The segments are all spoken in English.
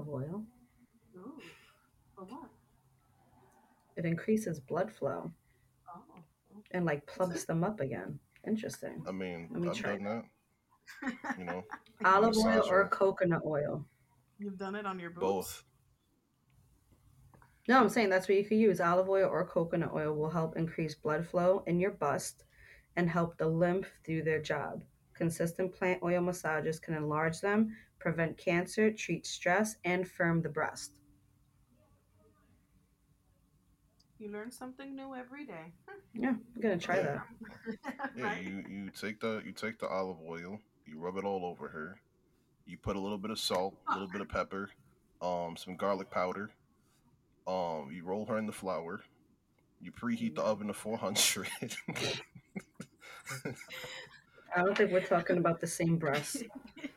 olive oil. Ooh. For what? It increases blood flow Oh. and like plumps them up again. Interesting. I mean, Let me I've try done that. You know, Olive oil Massage or coconut oil? You've done it on your boobs? both. No, I'm saying that's what you could use. Olive oil or coconut oil will help increase blood flow in your bust and help the lymph do their job. Consistent plant oil massages can enlarge them, prevent cancer, treat stress, and firm the breast. You learn something new every day. Yeah, I'm gonna try that. Yeah, you you take the you take the olive oil, you rub it all over her. You put a little bit of salt, a little bit of pepper, um, some garlic powder. Um, you roll her in the flour. You preheat the oven to 400. I don't think we're talking about the same breast.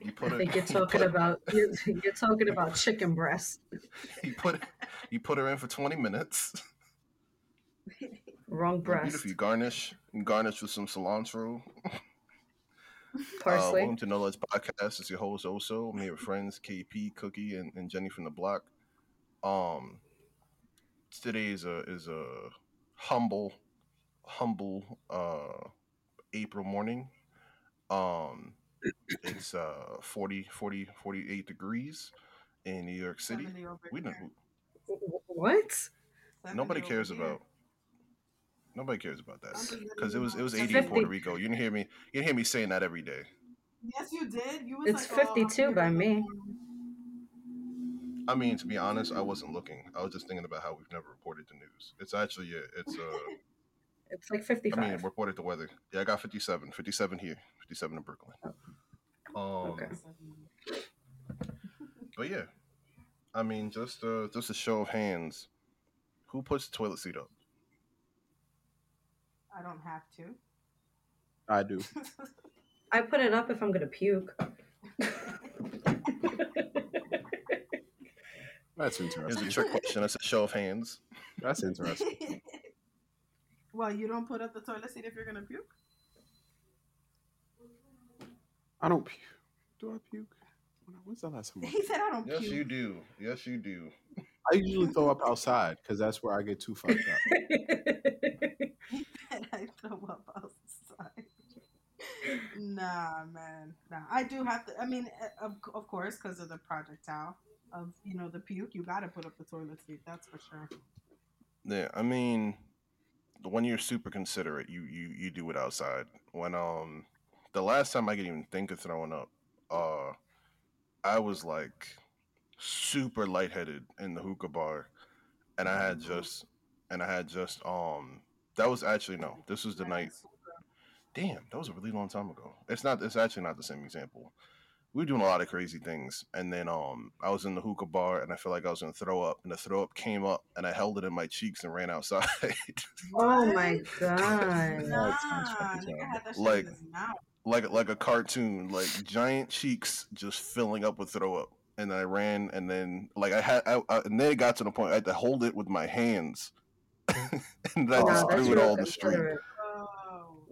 you I put her, think you're talking about you're, you're talking about chicken breast. you put you put her in for 20 minutes. Wrong breast. Beautiful. You garnish. You garnish with some cilantro. Uh, welcome to Noledge Podcast. It's your host Oso. I'm here with friends KP, Cookie, and, and Jenny from the block. Um, today is a is a humble, humble uh April morning. Um, it's uh 40, 40, 48 degrees in New York City. We here. don't. what? 70 Nobody cares here. about. Nobody cares about that I'm just letting because it was it was 80 in Puerto Rico. You didn't hear me. You didn't hear me saying that every day. Yes, you did. You was It's like, oh, 52 by here in the me. I mean, to be honest, I wasn't looking. I was just thinking about how we've never reported the news. It's actually yeah, it's uh It's like 55. I 55. mean, reported the weather. Yeah, I got 57. 57 here. 57 in Brooklyn. Um Okay. but yeah. I mean, just uh just a show of hands. Who puts the toilet seat up? I don't have to. I do. I put it up if I'm gonna puke. That's interesting. Here's a trick question. That's a show of hands. That's interesting. well, you don't put up the toilet seat if you're gonna puke. I don't puke. Do I puke? When's the last time? I, He said, "I don't puke. Yes, puke." you do. Yes, you do. I usually throw up outside because that's where I get too fucked up. He said, "I throw up outside." nah, man. Nah, I do have to. I mean, uh, of of course, because of the projectile of you know the puke, you got to put up the toilet seat. That's for sure. Yeah, I mean, when you're super considerate, you you you do it outside. When um, the last time I could even think of throwing up, uh, I was like super lightheaded in the hookah bar, and I had just and I had just um, that was actually no, this was the night. Damn, that was a really long time ago. It's not. It's actually not the same example. We were doing a lot of crazy things, and then um, I was in the hookah bar, and I felt like I was gonna throw up, and the throw up came up, and I held it in my cheeks and ran outside. oh my god. Nah, That sounds fucking nigga terrible. had that shit Like- in his mouth. like like a cartoon, like giant cheeks just filling up with throw up, and I ran, and then like I had, I, I, and then it got to the point I had to hold it with my hands, and then I Oh, just Nah, threw it all in the street. considerate.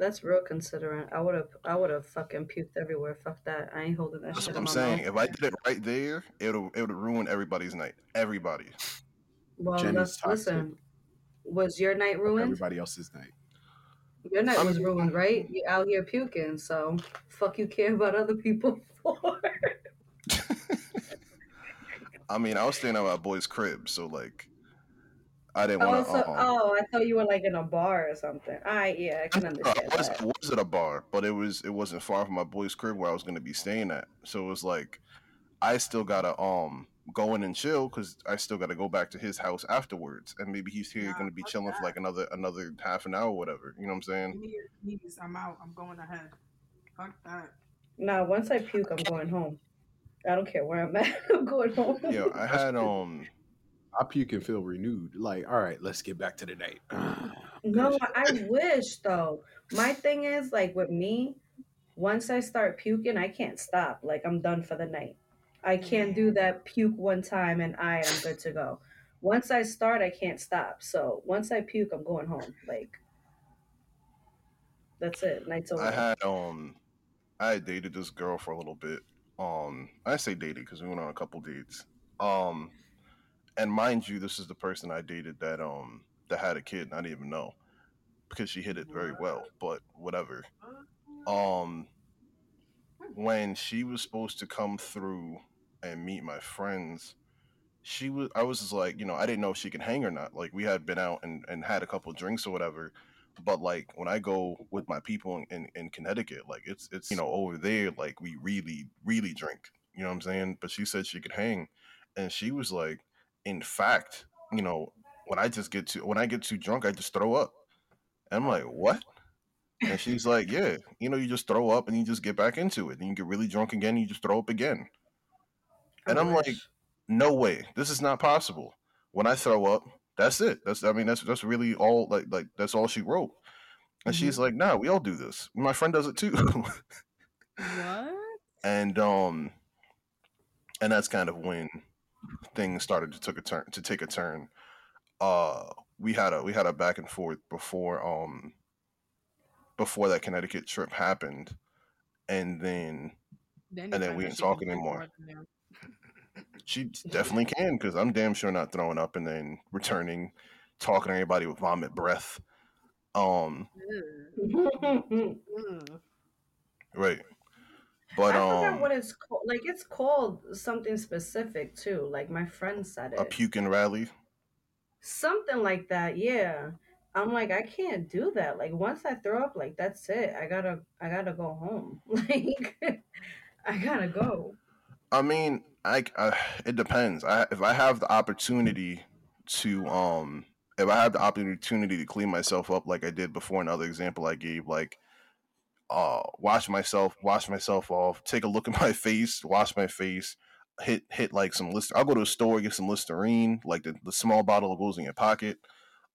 That's real considerate. I would have I would have fucking puked everywhere. Fuck that. I ain't holding that shit. That's shit what I'm my saying. mouth. If I did it right there, it would it would ruin everybody's night. Everybody. Well, let's listen. Was your night ruined? Everybody else's night. Your night I'm- was ruined, right? You out here puking, so fuck you care about other people for. I mean, I was staying at my boy's crib, so like, I didn't oh, want so, to. um, oh, I thought you were like in a bar or something. I yeah, I can I understand was, that. I was at a bar, but it was it wasn't far from my boy's crib where I was going to be staying at. So it was like, I still gotta um go in and chill because I still gotta go back to his house afterwards, and maybe he's here Nah, going to be fuck chilling for like another another half an hour, or whatever. You know what I'm saying? Give me your keys. I'm out. I'm going ahead. Fuck that. Nah, once I puke, I'm going home. I don't care where I'm at. I'm going home. Yeah, I had um. I puke and feel renewed. Like, all right, let's get back to the night. No, I wish though. My thing is like with me, once I start puking, I can't stop. Like I'm done for the night. I can't do that puke one time and I am good to go. Once I start, I can't stop. So once I puke, I'm going home. Like that's it. Night's over. I had um, I had dated this girl for a little bit. Um, I say dated because we went on a couple dates. Um, and mind you, this is the person I dated that um that had a kid. And I didn't even know because she hit it very well. But whatever. Um, when she was supposed to come through and meet my friends, she was. I was just like, you know, I didn't know if she could hang or not. Like we had been out and and had a couple drinks or whatever. But like when I go with my people in, in, in Connecticut, like it's it's you know over there, like we really really drink. You know what I'm saying? But she said she could hang, and she was like, in fact, you know, when I just get too when I get too drunk, I just throw up. And I'm like, what? And she's like, yeah, you know, you just throw up and you just get back into it, and you get really drunk again, and you just throw up again. And I'm like, no way, this is not possible. When I throw up, that's it. That's I mean, that's that's really all like like that's all she wrote. And she's like, nah, we all do this. My friend does it too. What? and um and that's kind of when things started to took a turn to take a turn uh we had a we had a back and forth before um before that connecticut trip happened and then Then And then we didn't she can talking drink anymore. more than you. she definitely can because i'm damn sure not throwing up and then returning talking to anybody with vomit breath um Ugh. right but I forgot um what it's called. Like it's called something specific too. Like my friend said it. a it. puking rally Something like that. Yeah. I'm like I can't do that. Like once I throw up, like that's it. I gotta I gotta go home. Like I gotta go. I mean, I, I it depends. I if I have the opportunity to um if I have the opportunity to clean myself up like I did before another example I gave like uh wash myself wash myself off take a look at my face wash my face hit hit like some list I'll go to a store get some Listerine like the, the small bottle that goes in your pocket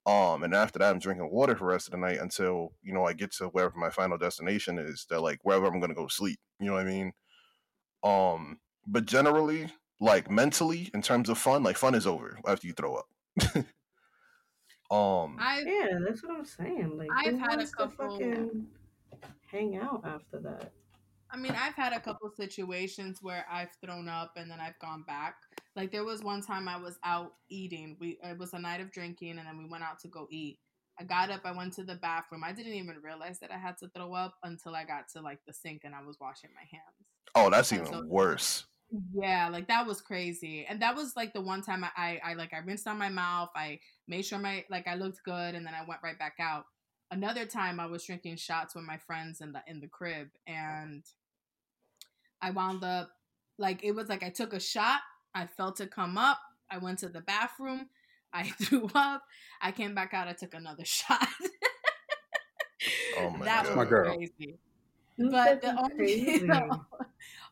um and after that I'm drinking water for the rest of the night until you know I get to wherever my final destination is that like wherever I'm gonna go sleep you know what I mean um, but generally, like mentally, in terms of fun, like fun is over after you throw up. um, I Yeah, that's what I'm saying. Like I've had a couple- fucking hang out after that? I mean, I've had a couple situations where I've thrown up and then I've gone back. Like there was one time I was out eating. We it was a night of drinking and then we went out to go eat. I got up, I went to the bathroom. I didn't even realize that I had to throw up until I got to like the sink and I was washing my hands. oh, that's And even so- worse. Yeah, like that was crazy. And that was like the one time I, I, I like I rinsed on my mouth. I made sure my like I looked good and then I went right back out. Another time I was drinking shots with my friends in the in the crib and I wound up like it was like I took a shot, I felt it come up, I went to the bathroom, I threw up, I came back out, I took another shot. Oh my that God. was My girl. crazy. You But the only, crazy. the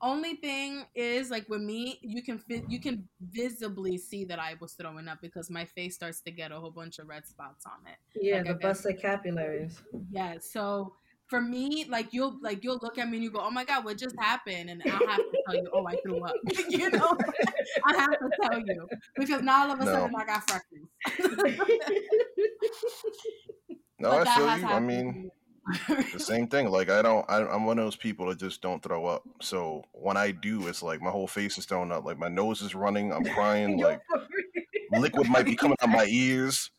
only thing is like with me, you can fi- you can visibly see that I was throwing up because my face starts to get a whole bunch of red spots on it. Yeah, Like, the busted capillaries. Yeah, so for me, like you'll like you'll look at me and you go, "Oh my god, what just happened?" And I'll have to tell you, "Oh, I threw up." you know, I have to tell you because now all of a No. sudden I got freckles. No, But I feel you. I happened to mean, me. The same thing. Like I don't, I, I'm one of those people that just don't throw up. So when I do, it's like my whole face is thrown up. Like my nose is running. I'm crying. Like liquid might be coming out my ears.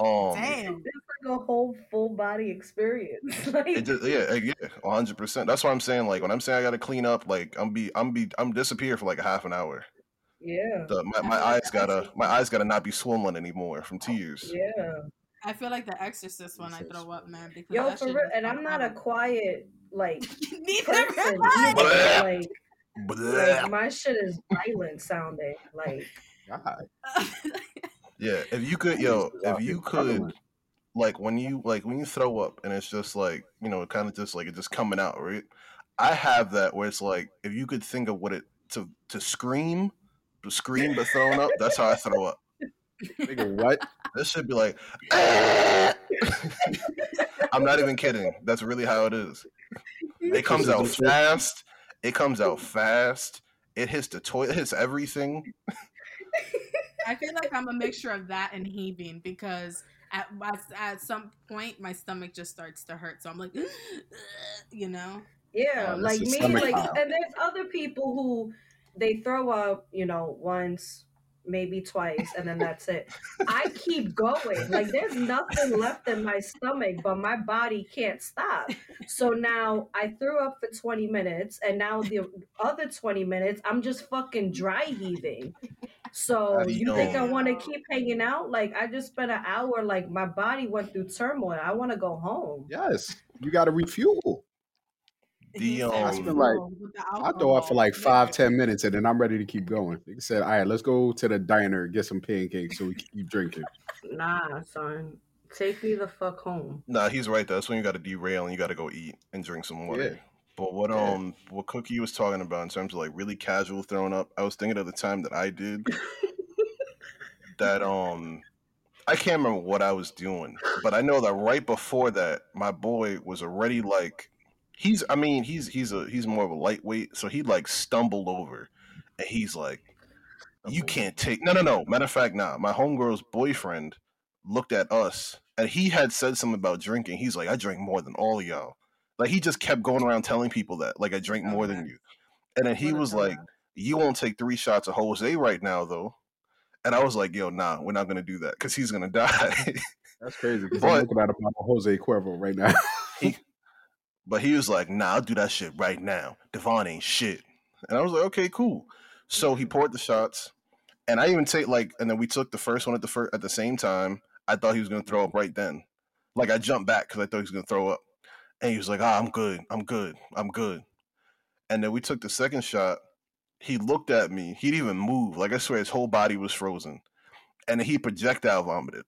Um, Damn. It's like a whole full body experience. Like, It just, yeah, eh, yeah, one hundred percent. That's what I'm saying. Like when I'm saying I got to clean up, like I'm be, I'm be, I'm disappear for like a half an hour. yeah, The, my, my eyes gotta, my eyes gotta not be swollen anymore from tears. yeah. I feel like the Exorcist when I throw up, man. Because Yo, for real. And I'm not a quiet like Neither person am I. either. Like, Bleh. like my shit is violent sounding. Like, God. Yeah, if you could, yo, if you could, like when you, like when you throw up and it's just like, you know, kind of just like it's just coming out, right? I have that where it's like if you could think of what it to to scream, to scream but throwing up. That's how I throw up. Nigga, what? This should be like. I'm not even kidding. That's really how it is. It comes out fast. It comes out fast. It hits the toilet. It hits everything. I feel like I'm a mixture of that and heaving because at at, at some point my stomach just starts to hurt. So I'm like, you know, yeah, Oh, like me, like, pile. and there's other people who they throw up, you know, once, maybe twice, and then that's it. I keep going. Like there's nothing left in my stomach, but my body can't stop. So now I threw up for 20 minutes, and now the other 20 minutes, I'm just fucking dry heaving. So you you think I want to keep hanging out? Like I just spent an hour. Like my body went through turmoil. I want to go home. Yes, you got to refuel. The, He said um, I spent like fuel with the I throw out for like five, ten minutes, and then I'm ready to keep going. They said, "All right, let's go to the diner get some pancakes so we can keep drinking." Nah, son, take me the fuck home. Nah, he's right. That's when you got to derail and you got to go eat and drink some water. Yeah. But what Yeah. um what Cookie was talking about in terms of like really casual throwing up, I was thinking of the time that I did that um I can't remember what I was doing, but I know that right before that, my boy was already like he's I mean, he's he's a he's more of a lightweight, so he like stumbled over and he's like you can't take no no no. Matter of fact, nah. My homegirl's boyfriend looked at us and he had said something about drinking. He's like, I drink more than all of y'all. Like he just kept going around telling people that, like I drink more than you. And then he was like. You won't take three shots of Jose right now though. And I was like, yo, nah, we're not gonna do that because he's gonna die. That's crazy because I'm looking at a bottle of Jose Cuervo right now. But he was like, nah, I'll do that shit right now. Devon ain't shit. And I was like, okay, cool. So he poured the shots, and I even take like, and then we took the first one at the first at the same time. I thought he was gonna throw up right then. Like I jumped back because I thought he was gonna throw up, and he was like, ah, I'm good, I'm good, I'm good. And then we took the second shot. He looked at me. He didn't even move. Like I swear, his whole body was frozen, and then he projectile vomited.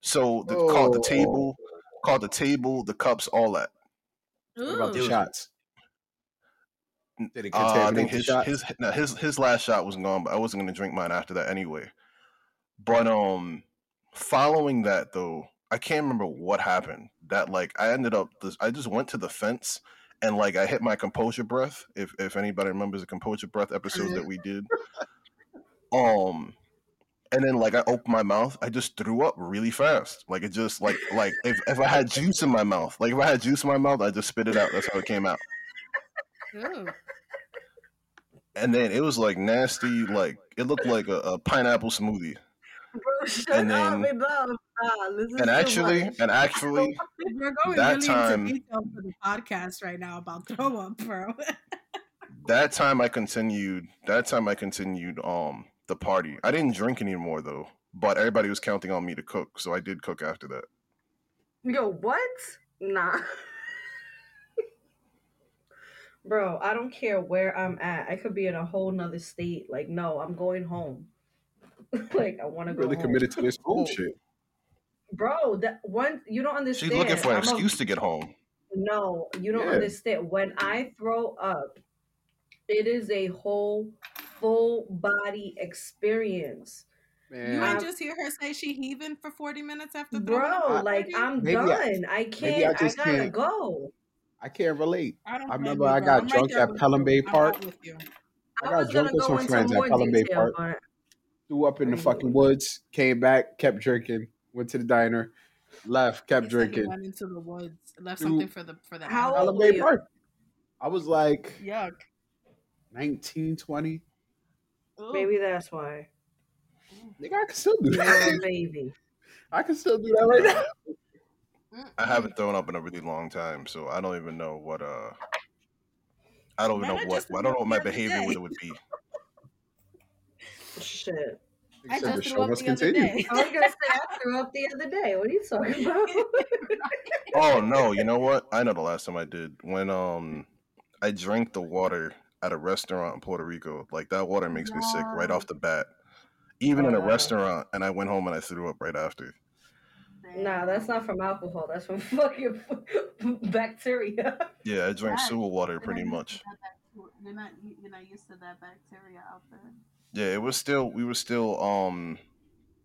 So the called the Oh. table, called the table, the cups, all that. What about the shots? Did it Uh, I contaminate think the his shots? his no, his his last shot was gone, but I wasn't gonna drink mine after that anyway. But um, following that though, I can't remember what happened. That like I ended up, this, I just went to the fence and like I hit my composure breath. If if anybody remembers the composure breath episode that we did, um, and then like I opened my mouth, I just threw up really fast. Like it just like like if if I had juice in my mouth, like if I had juice in my mouth, I just spit it out. That's how it came out. Ooh. and then it was like nasty, like it looked like a, a pineapple smoothie. Bro, shut And up then- and no, nah, this is And actually, much. and actually, We're going That really time- into detail for the podcast right now about throw up, bro. that time I continued. That time I continued um the party. I didn't drink anymore though, but everybody was counting on me to cook, so I did cook after that. Yo, what? Nah. Bro, I don't care where I'm at. I could be in a whole nother state. Like, no, I'm going home. like, I want to You go really home. committed to this home shit. Bro, that one you don't understand. She's understand. looking for an I'm a- excuse to get home. no, you don't Yeah. understand. When I throw up, it is a whole full body experience. you Man, ain't I'm- just hear her say she heaving for 40 minutes after Bro, like? I'm Maybe done. I, I can't. I, just gotta can't- go. I can't relate. I, don't I remember you, I got I'm drunk there at Pelham. Bay Park. out with you. I I, got drunk with go some into friends at Pelham Bay Park. but Threw up in the fucking woods. Came back, kept drinking. Went to the diner, left, kept He said he drinking. went into the woods, left Dude. something for the for the How. Pelham Bay? Park. I was like Yuck. 19, 20. Ooh. maybe that's why. Nigga, I can still do that. a baby. I can still do that right now. I haven't thrown up in a really long time, so I don't even know what uh. I don't even know what I don't know what my threw up the other behavior would, would be. Shit. I Said the just show threw up must the other continue. day. I was gonna say I threw up the other day. What are you talking about? Oh no, you know what? I know the last time I did when um I drank the water at a restaurant in Puerto Rico. Like that water makes me sick right off the bat. Even in a Oh, restaurant, and I went home and I threw up right after. nah, that's not from alcohol. That's from fucking bacteria. Yeah, I drank Right. sewer water You're pretty not much. used to that bacteria- You're not you're not used to that bacteria out there. Yeah, it was still we were still um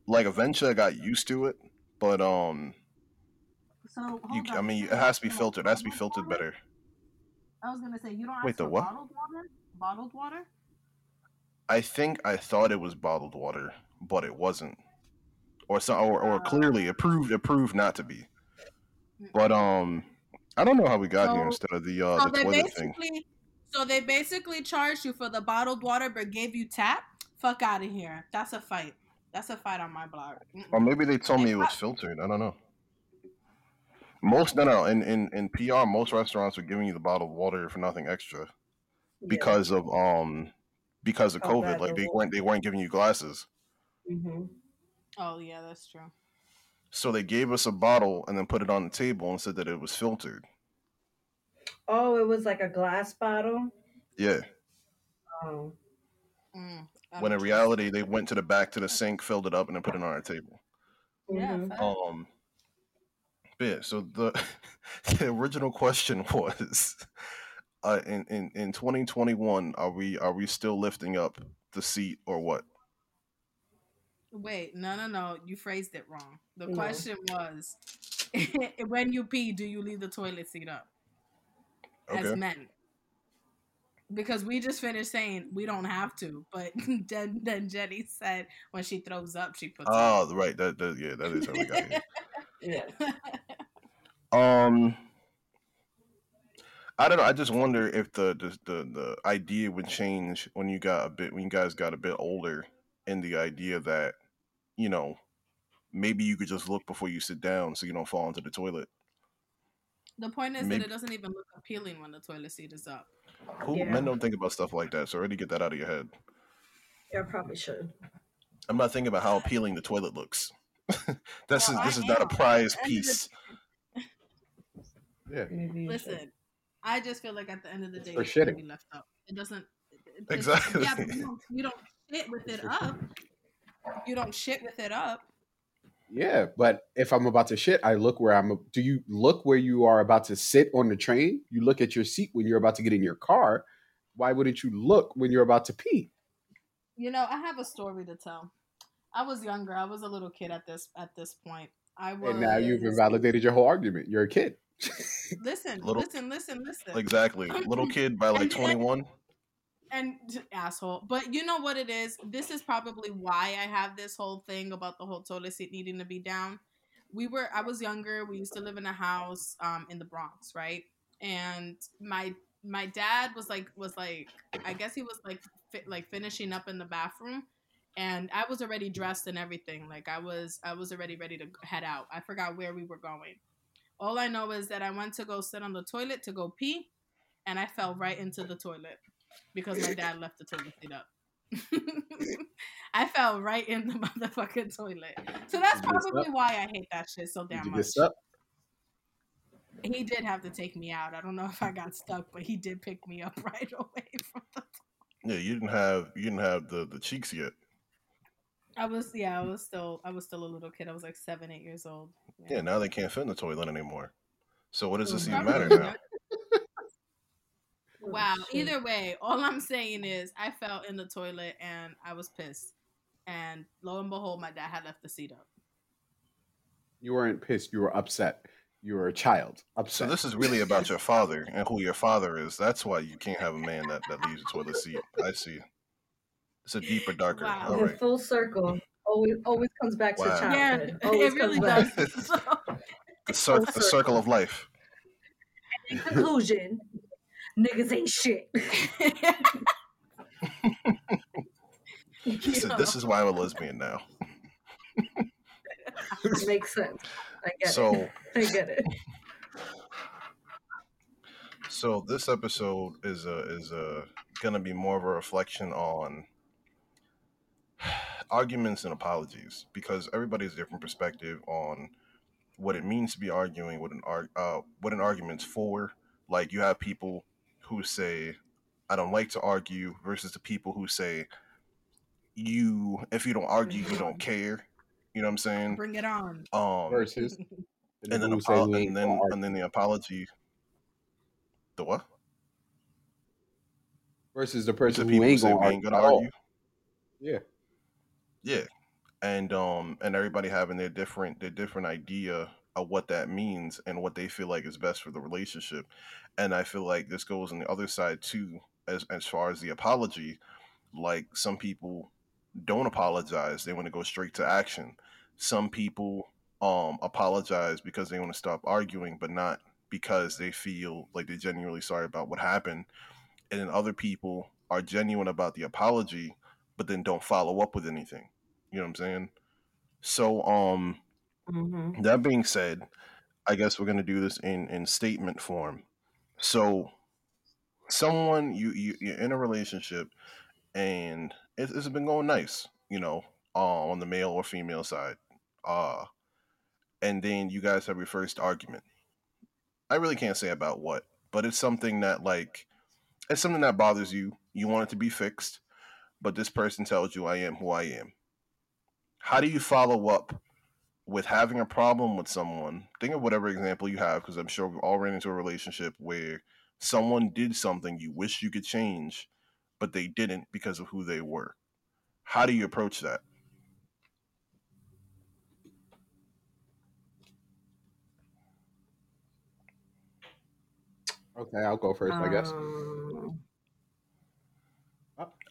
like eventually I got used to it, but um So you I mean it has to be filtered. It has to be filtered better. I was gonna say you don't Wait, the what? bottled water. Bottled water. I think I thought it was bottled water, but it wasn't. Or so or, or clearly it proved it proved not to be. But um I don't know how we got here instead of the uh so the toilet thing. So they basically charged you for the bottled water, but gave you tap. Fuck out of here. That's a fight. That's a fight on my blog. Or maybe they told me it was filtered. I don't know. Most no no in, in in PR most restaurants are giving you the bottled water for nothing extra because of um because of Oh, COVID. that Like they the- weren't they weren't giving you glasses. hmm Oh yeah, that's true. So they gave us a bottle and then put it on the table and said that it was filtered. Oh, it was like a glass bottle. Yeah. Oh, Mm, When in reality they went to the back to the sink, filled it up, and then put it on our table. Yeah, Mhm. fact. Um but yeah, so the the original question was uh in, in, in twenty twenty one, are we are we still lifting up the seat or what? Wait, no, no, no. You phrased it wrong. The No. question was, when you pee, do you leave the toilet seat up as men? Because we just finished saying we don't have to, but then, then Jenny said when she throws up, she puts. it Oh, right. That, that yeah, that is how we got here. yeah. Um, I don't know. I just wonder if the, the the the idea would change when you got a bit when you guys got a bit older, and the idea that you know maybe you could just look before you sit down so you don't fall into the toilet. the point is Maybe- that it doesn't even look appealing when the toilet seat is up. Who Yeah. men don't think about stuff like that, so already get that out of your head. Yeah, I probably should. I'm not thinking about how appealing the toilet looks. this Well, is this I is not a am. prize At the end of the piece. Yeah. Maybe you should. Listen, I just feel like at the end of the day, For it should shitting. be left up. It doesn't. it- it's- Exactly. Yeah, but you don't, you don't shit with it up. You don't shit with it up. Yeah, but if I'm about to shit, I look where I'm. Do you look where you are about to sit on the train? You look at your seat when you're about to get in your car. Why wouldn't you look when you're about to pee? You know, I have a story to tell. I was younger. I was a little kid at this at this point. I was. And now you've invalidated your whole argument. You're a kid. Listen, Little- listen, listen, listen. Exactly. Little kid by like And 21. and asshole. But you know what it is? This is probably why I have this whole thing about the whole toilet seat needing to be down. We were I was younger, we used to live in a house um in the Bronx, right? And my my dad was like was like I guess he was like fi- like finishing up in the bathroom and I was already dressed and everything. Like I was I was already ready to head out. I forgot where we were going. All I know is that I went to go sit on the toilet to go pee and I fell right into the toilet because my dad left the toilet seat up. I fell right in the motherfucking toilet. So that's Did you get probably why I hate that shit so damn much. He did have to take me out. I don't know if I got stuck, but he did pick me up right away from the Yeah, you didn't have you didn't have the the cheeks yet. I was yeah, I was still I was still a little kid. I was like seven, eight years old. Yeah, now they can't fit in the toilet anymore. So what does this mm-hmm. even matter now? Wow. Either way, all I'm saying is I fell in the toilet and I was pissed. And lo and behold, my dad had left the seat up. You weren't pissed. You were upset. You were a child. Upset. So this is really about your father and who your father is. That's why you can't have a man that, that leaves the toilet seat. I see. It's a deeper, darker. Wow. All The right. full circle always always comes back Wow. to Yeah, childhood. it Always really does. So, The, cir- the circle of life. In conclusion, niggas ain't shit. He said, "This is why I'm a lesbian now." Makes sense. I get So, it. I get it. so this episode is a is a gonna be more of a reflection on arguments and apologies because everybody has a different perspective on what it means to be arguing, what an arg- uh, what an argument's for. Like you have people who say, "I don't like to argue," versus the people who say, "You, if you don't argue, you don't care." You know what I'm saying? Bring it on. Um, Versus. and then, apo- we ain't and then and then the apology. The what? versus the The person who people who ain't say gonna we ain't gonna all. argue. Yeah. Yeah, and um, and everybody having their different their different idea of what that means and what they feel like is best for the relationship, and I feel like this goes on the other side too, as as far as the apology. Like some people don't apologize; they want to go straight to action. Some people um apologize because they want to stop arguing, but not because they feel like they're genuinely sorry about what happened. and then other people are genuine about the apology, but then don't follow up with anything. You know what I'm saying? So, um, Mhm. that being said, I guess we're gonna do this in in statement form. So, someone you, you you're in a relationship, and it, it's been going nice, you know, uh, on the male or female side, uh, and then you guys have your first argument. I really can't say about what, but it's something that like it's something that bothers you. You want it to be fixed, but this person tells you I am who I am. How do you follow up with having a problem with someone? Think of whatever example you have, because I'm sure we've all ran into a relationship where someone did something you wish you could change, but they didn't because of who they were. How do you approach that? Okay, I'll go first, I guess. Um,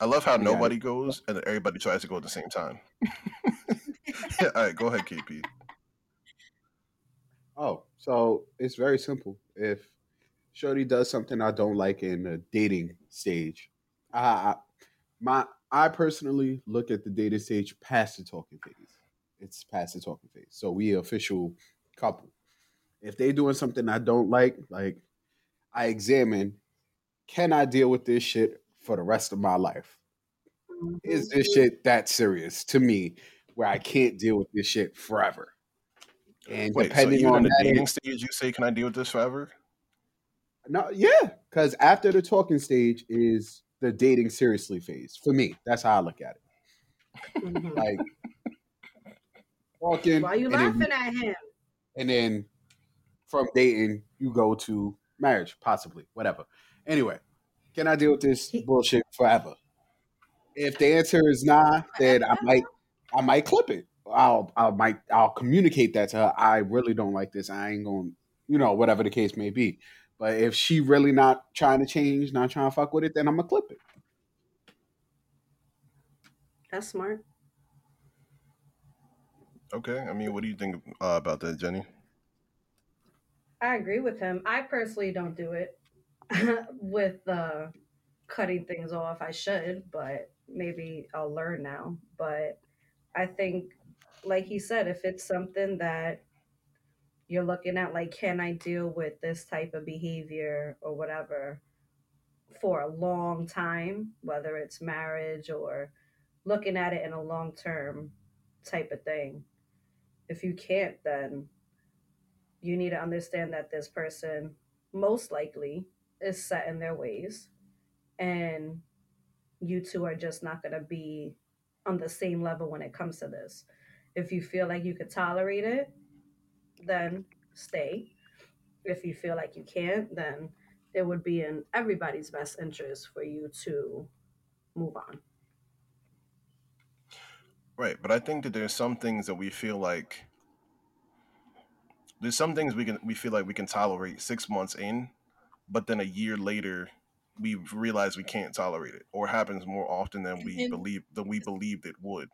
I love how You got nobody goes and then everybody tries to go at the same time. All right, go ahead, KP. Oh, so it's very simple. If Shorty does something I don't like in the dating stage, I, I my I personally look at the dating stage past the talking phase. It's past the talking phase. So we official couple. If they doing something I don't like, like I examine, can I deal with this shit for the rest of my life? Is this shit that serious to me where I can't deal with this shit forever? And Wait, depending even on the that, dating stage, you say, "Can I deal with this forever?" No, yeah, because after the talking stage is the dating seriously phase. For me, that's how I look at it. mhm. Like talking, Why are you and then, laughing at him? and then from dating you go to marriage, possibly, whatever. Anyway, can I deal with this bullshit forever? If the answer is nah, then I might, I might clip it. I'll, I might, I'll communicate that to her. I really don't like this. I ain't going, to, you know, whatever the case may be. But if she really not trying to change, not trying to fuck with it, then I'm gonna clip it. That's smart. Okay. I mean, what do you think uh, about that, Jenny? I agree with him. I personally don't do it with uh, cutting things off. I should, but maybe I'll learn now. But I think, like he said, if it's something that you're looking at, like, can I deal with this type of behavior or whatever for a long time, whether it's marriage or looking at it in a long term type of thing. If you can't, then you need to understand that this person most likely is set in their ways and you two are just not going to be on the same level when it comes to this. If you feel like you could tolerate it then stay. If you feel like you can't then it would be in everybody's best interest for you to move on. Right, but I think that there's some things that we feel like there's some things we can we feel like we can tolerate six months in, but then a year later we realize we can't tolerate it, or happens more often than we And- believe than we believed it would.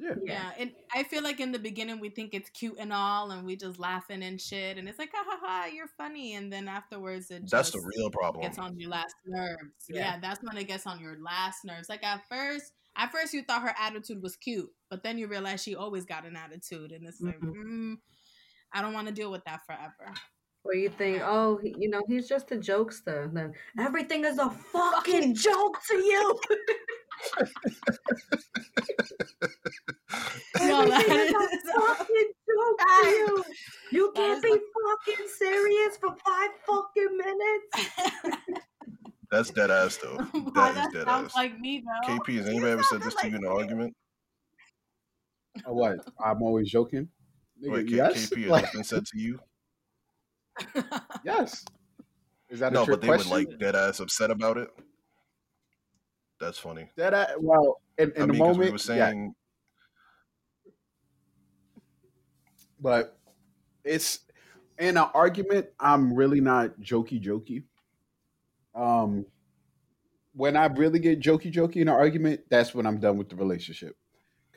Yeah. Yeah, and I feel like in the beginning we think it's cute and all, and we just laughing and shit, and it's like, ha ha ha, you're funny, and then afterwards it That's just the real problem. gets on your last nerves. Yeah. Yeah. that's when it gets on your last nerves. Like at first, at first you thought her attitude was cute, but then you realize she always got an attitude, and it's like, Mhm. mm, I don't want to deal with that forever. Where you think, oh, he, you know, he's just a jokester. Then everything is a fucking joke to you. No, Everything that is is- a fucking joke to you. You can't be fucking serious for five fucking minutes. That's dead ass though. Why That is that dead sounds ass. like me though. KP, has anybody ever said sounded this to you in an argument? Or what? I'm always joking. Nigga, Wait, K- yes. KP, has Like, that been said to you? Yes. Is that No, but they question? were like dead ass upset about it. That's funny. that I, well, in, in I the mean, 'cause moment, we were yeah, saying, but it's in an argument. I'm really not jokey jokey. Um, when I really get jokey jokey in an argument, that's when I'm done with the relationship.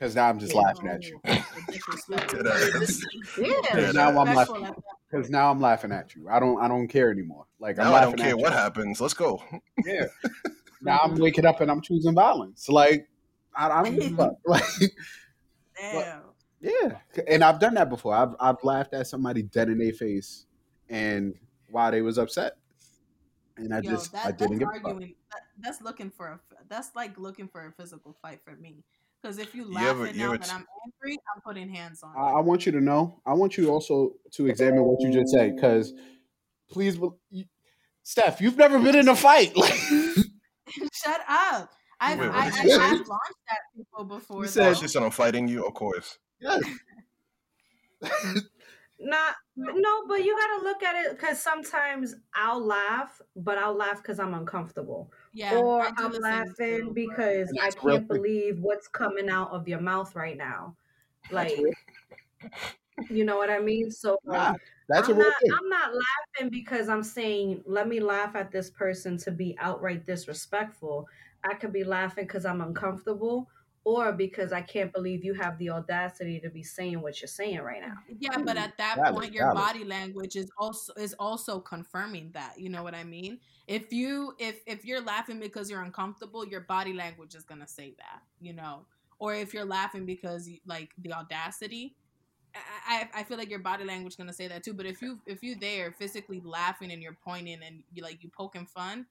Because now I'm just Yeah. laughing at you. The disrespect. Dead ass. Yeah. Dead now I'm laughing. Because now I'm laughing at you. I don't I don't care anymore. Like I'm Now I don't care what happens. Let's go. Yeah. now I'm waking up and I'm choosing violence. Like I, I don't give a mm-hmm. fuck. Like Damn. yeah, and I've done that before. I've I've laughed at somebody dead in their face, and while they was upset, and I Yo, just that, I didn't that's give a fuck. arguing. That, that's looking for a. That's like looking for a physical fight for me. Because if you You laugh ever- it you now ever that t- I'm angry, I'm putting hands on. I, I want you to know. I want you also to examine what you just said, because please, you- Steph, you've never been in a fight. Shut up. I've, Wait, what I, did I've launched at people before. You said- though. she I'm fighting you. Of course. yes. Not no, but you gotta look at it because sometimes I'll laugh, but I'll laugh because I'm uncomfortable, yeah, or I do I'm laughing too. because I can't thing. believe what's coming out of your mouth right now. Like, you know what I mean? So Nah, that's I'm a real not, thing. I'm not laughing because I'm saying, let me laugh at this person to be outright disrespectful. I could be laughing because I'm uncomfortable or because I can't believe you have the audacity to be saying what you're saying right now. Yeah, but at that Valid, point, your valid. body language is also is also confirming that. You know what I mean? If you if if you're laughing because you're uncomfortable, your body language is gonna say that. You know, or if you're laughing because you, like the audacity, I, I I feel like your body language is gonna say that too. But if you if you there physically laughing and you're pointing and you like you poking fun,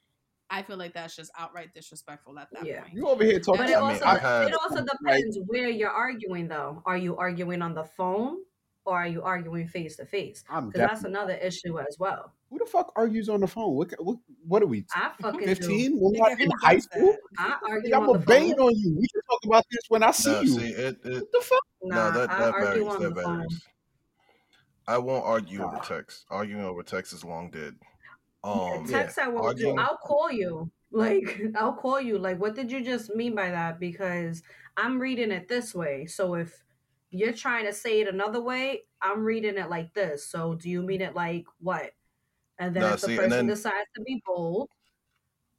I feel like that's just outright disrespectful at that Yeah. point. You over here talking. But I it mean, also I've it also depends where you're arguing though. Are you arguing on the phone or are you arguing face to face? Because that's another issue as well. Who the fuck argues on the phone? What what, what are we? I fucking do. Fifteen? We're Nigga, not in high school. that? I argue Nigga, I'm on gonna the bang phone. on you. We can talk about this when I see No, you. see, it, it what the fuck? Nah, no, that, I that argue varies. on That the phone. varies. I won't argue over text. Arguing over text is long dead. Yeah, Um, text I won't arguing- do. I'll call you. Like I'll call you. Like what did you just mean by that? Because I'm reading it this way. So if you're trying to say it another way, I'm reading it like this. So do you mean it like what? And then Nah, if the see, and person then- decides to be bold,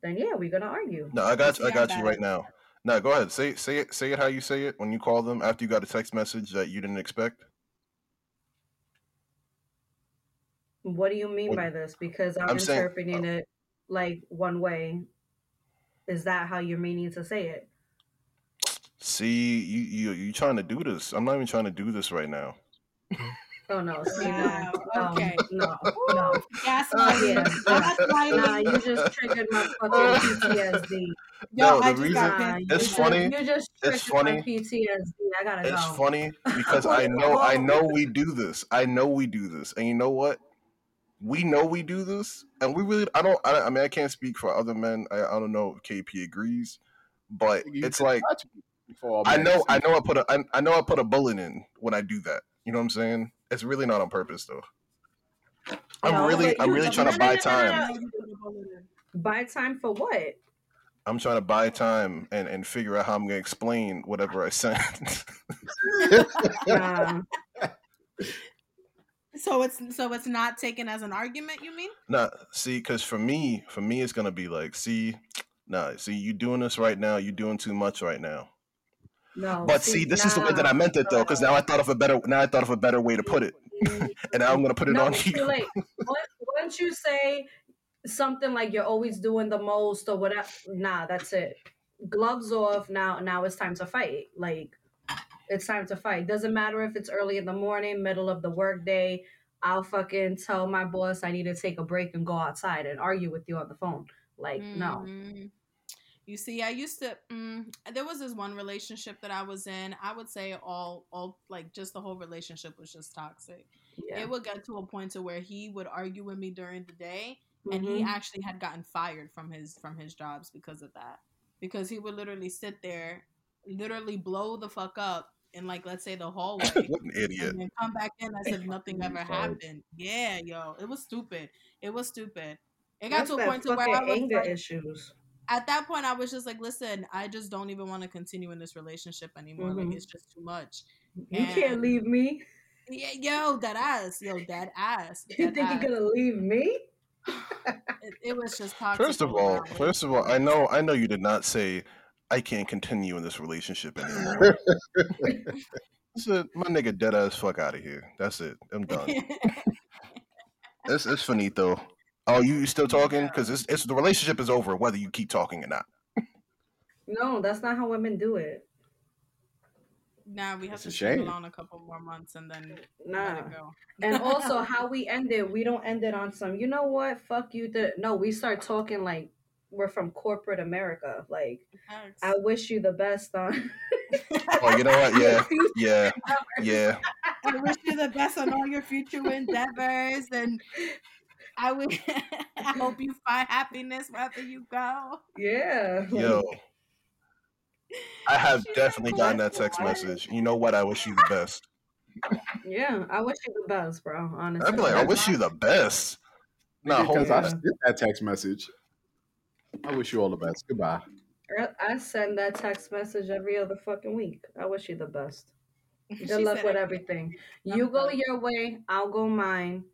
then yeah, we're gonna argue. No, I got See, I got you right now. No, go ahead. Say say it say it how you say it when you call them after you got a text message that you didn't expect. What do you mean What- by this? Because I'm, I'm saying- uh interpreting it like one way. Is that how you're meaning to say it? See, you you you trying to do this. I'm not even trying to do this right now. Oh no, see Wow, no, okay. no, no, Gaslighting. Uh, yeah, Gaslighting. nah. You just triggered my fucking PTSD. Yo, No, I the just got reason- Nah, pissed. you It's just- funny. You just It's triggered my funny. PTSD. I gotta It's go. funny because I know I know we do this. I know we do this, and you know what? We know we do this, and we really. I don't. I, I mean, I can't speak for other men. I, I don't know if KP agrees, but You it's like touch me before I know. I know. I put a. I, I know. I put a bullet in when I do that. You know what I'm saying? It's really not on purpose though. I'm No, really. I'm really trying to buy no, no, time. Buy time for what? I'm trying to buy time and and figure out how I'm gonna explain whatever I sent. Nah, So it's so it's not taken as an argument. You mean? Nah, see, because for me, for me, it's gonna be like, see, nah, see, you doing this right now. You're doing too much right now. No. But see, this is the way that I meant it though, because now I thought of a better, now I thought of a better way to put it, and now I'm gonna put it no, on it's you. too late. Once, once you say something like you're always doing the most or whatever, nah, that's it. Gloves off. Now, now it's time to fight. Like it's time to fight. Doesn't matter if it's early in the morning, middle of the workday. I'll fucking tell my boss I need to take a break and go outside and argue with you on the phone. Like no. Mm-hmm. You see, I used to. Mm, there was this one relationship that I was in. I would say all, all like just the whole relationship was just toxic. Yeah. It would get to a point to where he would argue with me during the day, and he Mhm. actually had gotten fired from his from his jobs because of that. Because he would literally sit there, literally blow the fuck up in like let's say the hallway. what an idiot! and then come back in as if nothing ever happened. Yeah, yo, it was stupid. It was stupid. It got That's to a point to where I was anger like, issues. At that point, I was just like, listen, I just don't even want to continue in this relationship anymore. Mhm. Like, it's just too much. You can't leave me. Yeah, yo, that ass, yo, that ass. You think ass. you're gonna leave me? It, it was just toxic. First of all all, first of all, I know, I know you did not say I can't continue in this relationship anymore. I said, my nigga, dead ass fuck out of here. That's it. I'm done. it's it's finito. Oh, you, you still talking? Because it's it's the relationship is over whether you keep talking or not. No, that's not how women do it. Nah, we have It's to a stay shame. on a couple more months and then let Nah. it go. And also, how we end it, we don't end it on some, you know what, fuck you. The, no, we start talking like we're from corporate America. Like, I wish you the best on. Oh, you know what? Yeah, yeah, yeah. I wish you the best on all your future endeavors, and I would. I hope you find happiness wherever you go. yeah. Yo, I have She's definitely like, gotten that text What?" message. You know what? I wish you the best. Yeah. I wish you the best, bro. Honestly. I'd be like, I wish you the best. Nah, hold because I on. sent that text message. I wish you all the best. Goodbye. Er, I send that text message every other fucking week. I wish you the best. She Good luck with everything. You go your way, I'll go mine.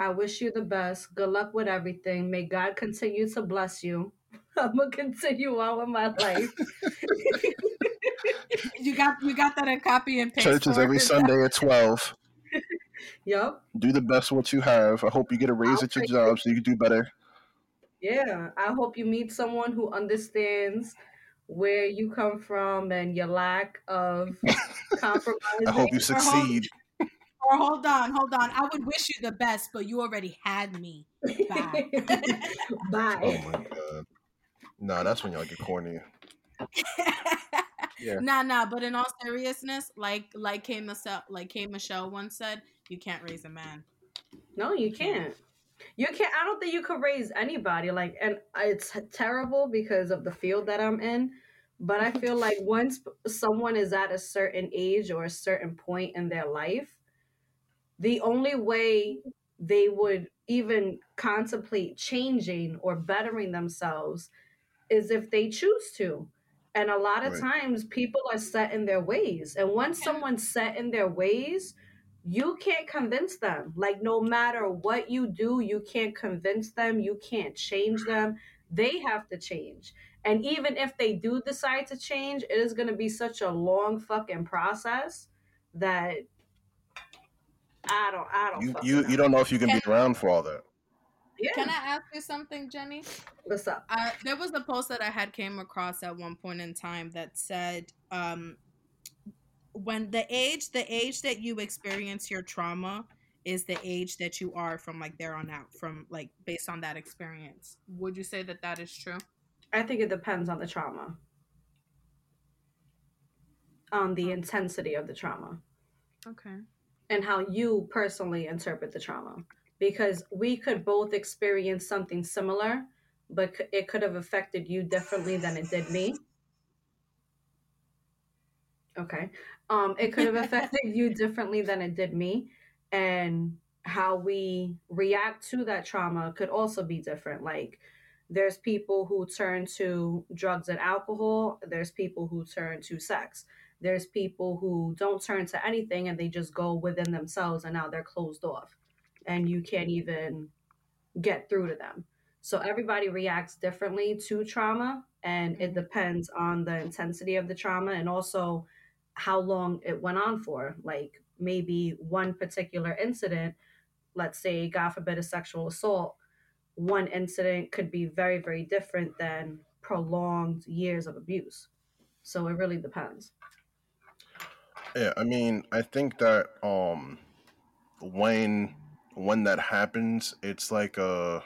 I wish you the best. Good luck with everything. May God continue to bless you. I'm gonna continue on with my life. You got you got that in copy and paste. Church is every her? Sunday at twelve. yup. Do the best what you have. I hope you get a raise I'll at your take job so you can do better. Yeah. I hope you meet someone who understands where you come from and your lack of compromising. I hope you succeed. Or hold on, hold on. I would wish you the best, but you already had me. Bye. Bye. Oh my god. Nah, that's when y'all get corny. Yeah. Nah, nah. But in all seriousness, like like K Michelle, like K Michelle once said, you can't raise a man. No, you can't. You can't. I don't think you could raise anybody. Like, and it's terrible because of the field that I'm in. But I feel like once someone is at a certain age or a certain point in their life, the only way they would even contemplate changing or bettering themselves is if they choose to. And a lot of Right. times people are set in their ways. And once someone's set in their ways, you can't convince them. Like, no matter what you do, you can't convince them. You can't change them. They have to change. And even if they do decide to change, it is going to be such a long fucking process that I don't, I don't. You you you don't know if you can be Can- around for all that. Yeah. Can I ask you something, Jenny? What's up? Uh, there was a post that I had came across at one point in time that said, um, when the age, the age that you experience your trauma is the age that you are from like there on out, from like based on that experience. Would you say that that is true? I think it depends on the trauma, on the intensity of the trauma. Okay. And how you personally interpret the trauma. Because we could both experience something similar but it could have affected you differently than it did me. Okay. Um it could have affected you differently than it did me and how we react to that trauma could also be different. Like there's people who turn to drugs and alcohol there's people who turn to sex there's people who don't turn to anything and they just go within themselves and now they're closed off. And you can't even get through to them. So everybody reacts differently to trauma and it mm-hmm. depends on the intensity of the trauma and also how long it went on for. Like maybe one particular incident let's say god forbid a sexual assault one incident could be very very different than prolonged years of abuse. So it really depends Yeah, I mean, I think that um when when that happens, it's like uh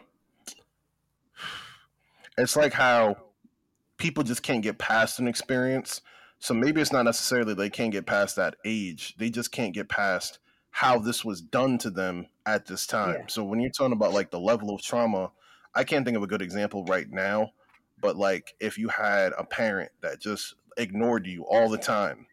it's like how people just can't get past an experience. So maybe it's not necessarily they can't get past that age. They just can't get past how this was done to them at this time. Yeah. So when you're talking about like the level of trauma, I can't think of a good example right now, but like if you had a parent that just ignored you all the time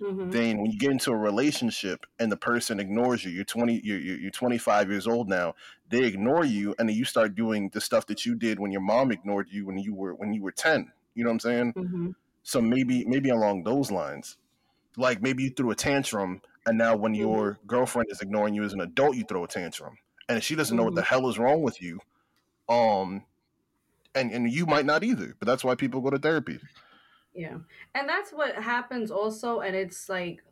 Mhm. then when you get into a relationship and the person ignores you you're 20 you're, you're you're 25 years old now they ignore you and then you start doing the stuff that you did when your mom ignored you when you were when you were 10 you know what i'm saying? Mhm. so maybe maybe along those lines. Like maybe you threw a tantrum and now when your girlfriend is ignoring you as an adult you throw a tantrum. And if she doesn't know what the hell is wrong with you um and and you might not either but that's why people go to therapy Yeah. And that's what happens also. And it's like,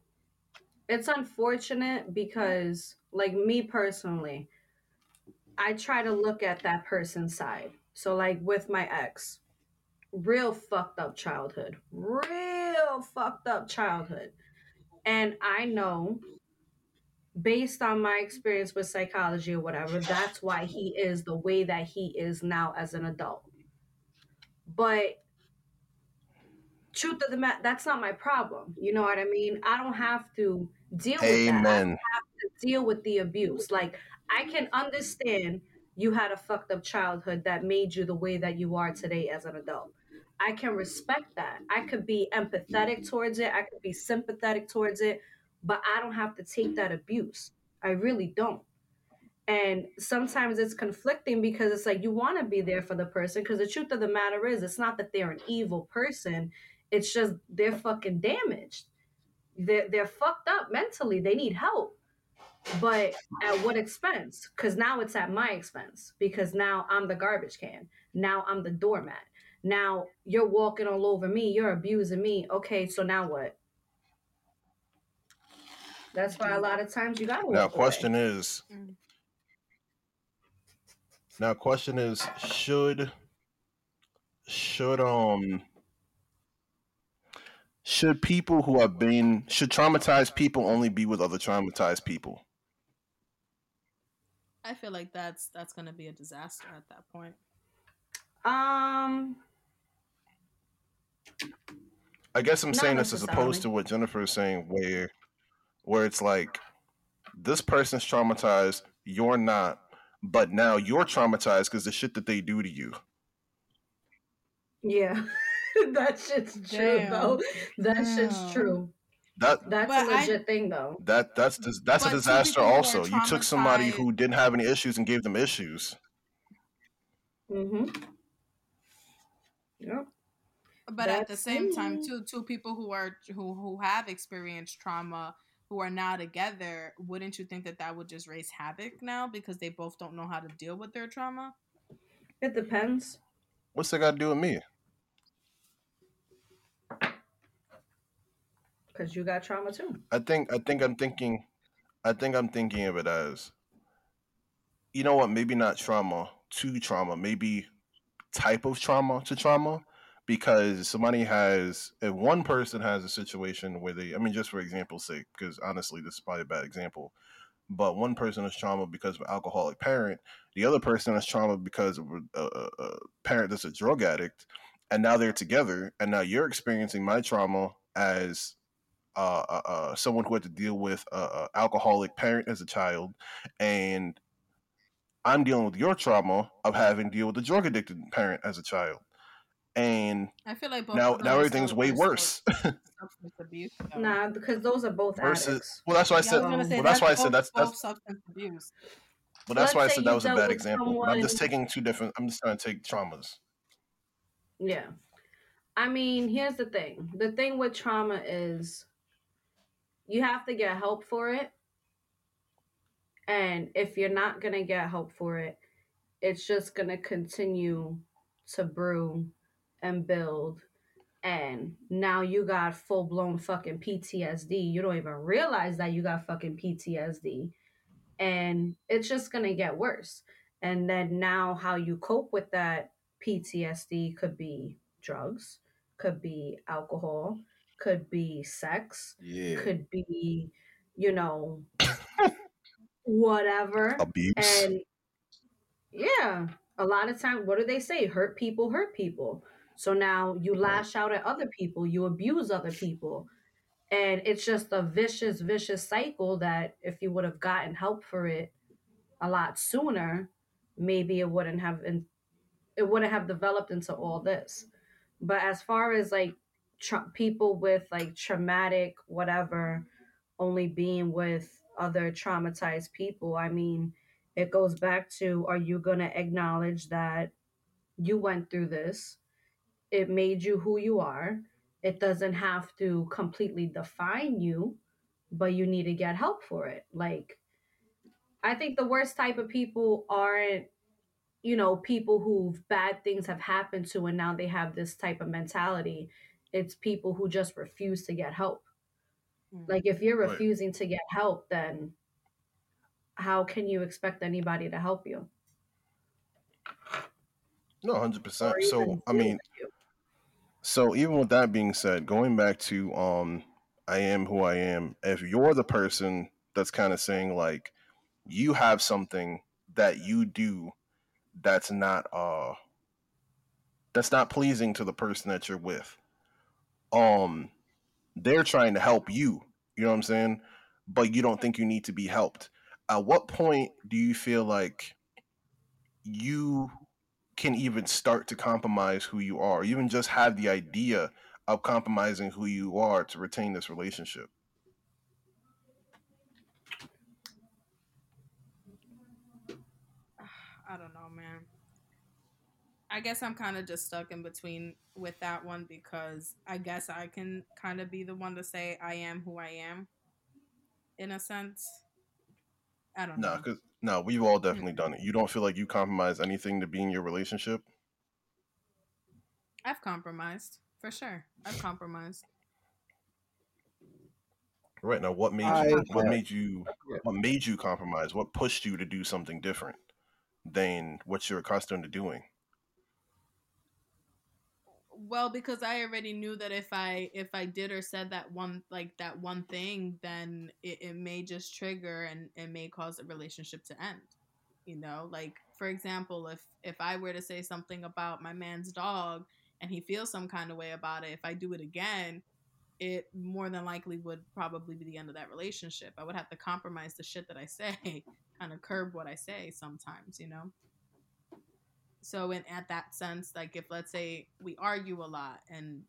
it's unfortunate because, like, me personally, I try to look at that person's side. So, like with my ex, real fucked up childhood, real fucked up childhood. And I know based on my experience with psychology or whatever, that's why he is the way that he is now as an adult. But truth of the matter, that's not my problem. You know what I mean? I don't have to deal with that. I have to deal with the abuse. Like I can understand you had a fucked up childhood that made you the way that you are today as an adult. I can respect that. I could be empathetic towards it. I could be sympathetic towards it, but I don't have to take that abuse. I really don't. And sometimes it's conflicting because it's like you want to be there for the person because the truth of the matter is it's not that they're an evil person. It's just they're fucking damaged. They're they're fucked up mentally. They need help. But at what expense? Because now it's at my expense. Because now I'm the garbage can. Now I'm the doormat. Now you're walking all over me. You're abusing me. Okay, so now what? That's why a lot of times you gotta walk Now, away. question is. Mm. Now, question is, should should um should people who have been should traumatized people only be with other traumatized people? I feel like that's that's gonna be a disaster at that point. Um, I guess I'm saying this as opposed to what Jennifer is saying, where where it's like this person's traumatized, you're not, but now you're traumatized because the shit that they do to you. yeah, that shit's true Damn. though. That shit's true. That That's a a I- legit thing though. that that's dis- that's But a disaster. people who are Also, you took somebody who didn't have any issues and gave them issues. Mm-hmm. Yep. But at the That's same time, me. two two people who are who who have experienced trauma who are now together, wouldn't you think that that would just raise havoc now because they both don't know how to deal with their trauma? It depends. What's that got to do with me? Because you got trauma too. I think I think I'm thinking I think I'm thinking of it as you know what, maybe not trauma to trauma, maybe type of trauma to trauma because somebody has if one person has a situation where they I mean just for example's sake because honestly this is probably a bad example but one person has trauma because of an alcoholic parent the other person has trauma because of a, a, a parent that's a drug addict and now they're together and now you're experiencing my trauma as uh, uh, uh, someone who had to deal with a, a alcoholic parent as a child, and I'm dealing with your trauma of having to deal with a drug addicted parent as a child, and I feel like both now now everything's way worse worse. substance abuse. though. Nah, because those are both Versus, addicts. well, that's why I Yeah, I said. was gonna say well, that's why I said both- that's both that's. substance abuse. Well, that's why I said that was a bad example. But I'm just taking two different. I'm just trying to take traumas. Yeah. I mean, here's the thing. The thing with trauma is you have to get help for it. And if you're not going to get help for it, it's just going to continue to brew and build. And now you got full blown fucking PTSD. You don't even realize that you got fucking PTSD. And it's just going to get worse. And then now, how you cope with that PTSD could be drugs, could be alcohol, could be sex, Yeah. could be, you know, whatever. Abuse. And yeah, a lot of times, what do they say? Hurt people hurt people. So now you lash out at other people, you abuse other people. And it's just a vicious, vicious cycle that if you would have gotten help for it a lot sooner, maybe it wouldn't have been, it wouldn't have developed into all this. But as far as like tra- people with like traumatic whatever only being with other traumatized people, I mean, it goes back to are you going to acknowledge that you went through this? It made you who you are. It doesn't have to completely define you, but you need to get help for it. Like, I think the worst type of people aren't, you know, people who bad things have happened to and now they have this type of mentality. It's people who just refuse to get help. Mm. Like, if you're Right. refusing to get help, then how can you expect anybody to help you? No, hundred percent. So I mean, so even with that being said, going back to um, I am who I am. If you're the person that's kind of saying like you have something that you do that's not uh that's not pleasing to the person that you're with, um, they're trying to help you. You know what I'm saying? But you don't think you need to be helped. At what point do you feel like you can even start to compromise who you are, even just have the idea of compromising who you are to retain this relationship? I don't know, man. I guess I'm kind of just stuck in between with that one because I guess I can kind of be the one to say I am who I am in a sense. I don't No, know. because no, we've all definitely mm. done it. You don't feel like you compromise anything to be in your relationship? I've compromised for sure. I've compromised. Right now, what made I you? What have- made you? What made you compromise? What pushed you to do something different than what you're accustomed to doing? Well, because I already knew that if I if I did or said that one like that one thing, then it, it may just trigger and it may cause the relationship to end. You know, like for example, if if I were to say something about my man's dog and he feels some kind of way about it, if I do it again, it more than likely would probably be the end of that relationship. I would have to compromise the shit that I say, kind of curb what I say sometimes, you know so in at that sense like if let's say we argue a lot and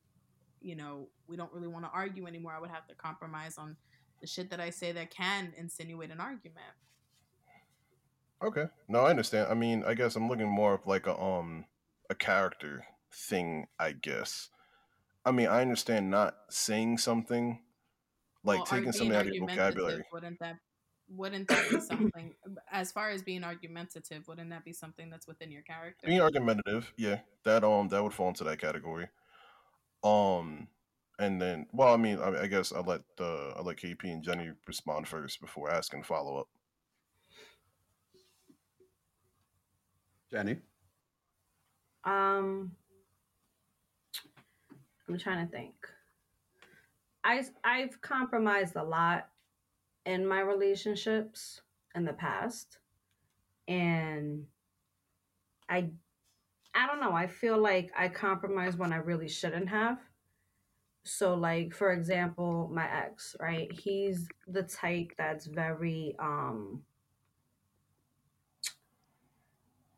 you know we don't really want to argue anymore i would have to compromise on the shit that i say that can insinuate an argument Okay, no, I understand. I mean, I guess I'm looking more of like a um a character thing. I guess. I mean, I understand not saying something, like Well, taking something out of your vocabulary. wouldn't that wouldn't that be something as far as being argumentative wouldn't that be something that's within your character Being argumentative, yeah, that um that would fall into that category. Um, and then, well, I mean, I, I guess I'll let uh, I'll let KP and Jenny respond first before asking follow up. Jenny. Um, I'm trying to think. I I've compromised a lot in my relationships in the past, and I I don't know. I feel like I compromise when I really shouldn't have. So, like for example, my ex, right? He's the type that's very um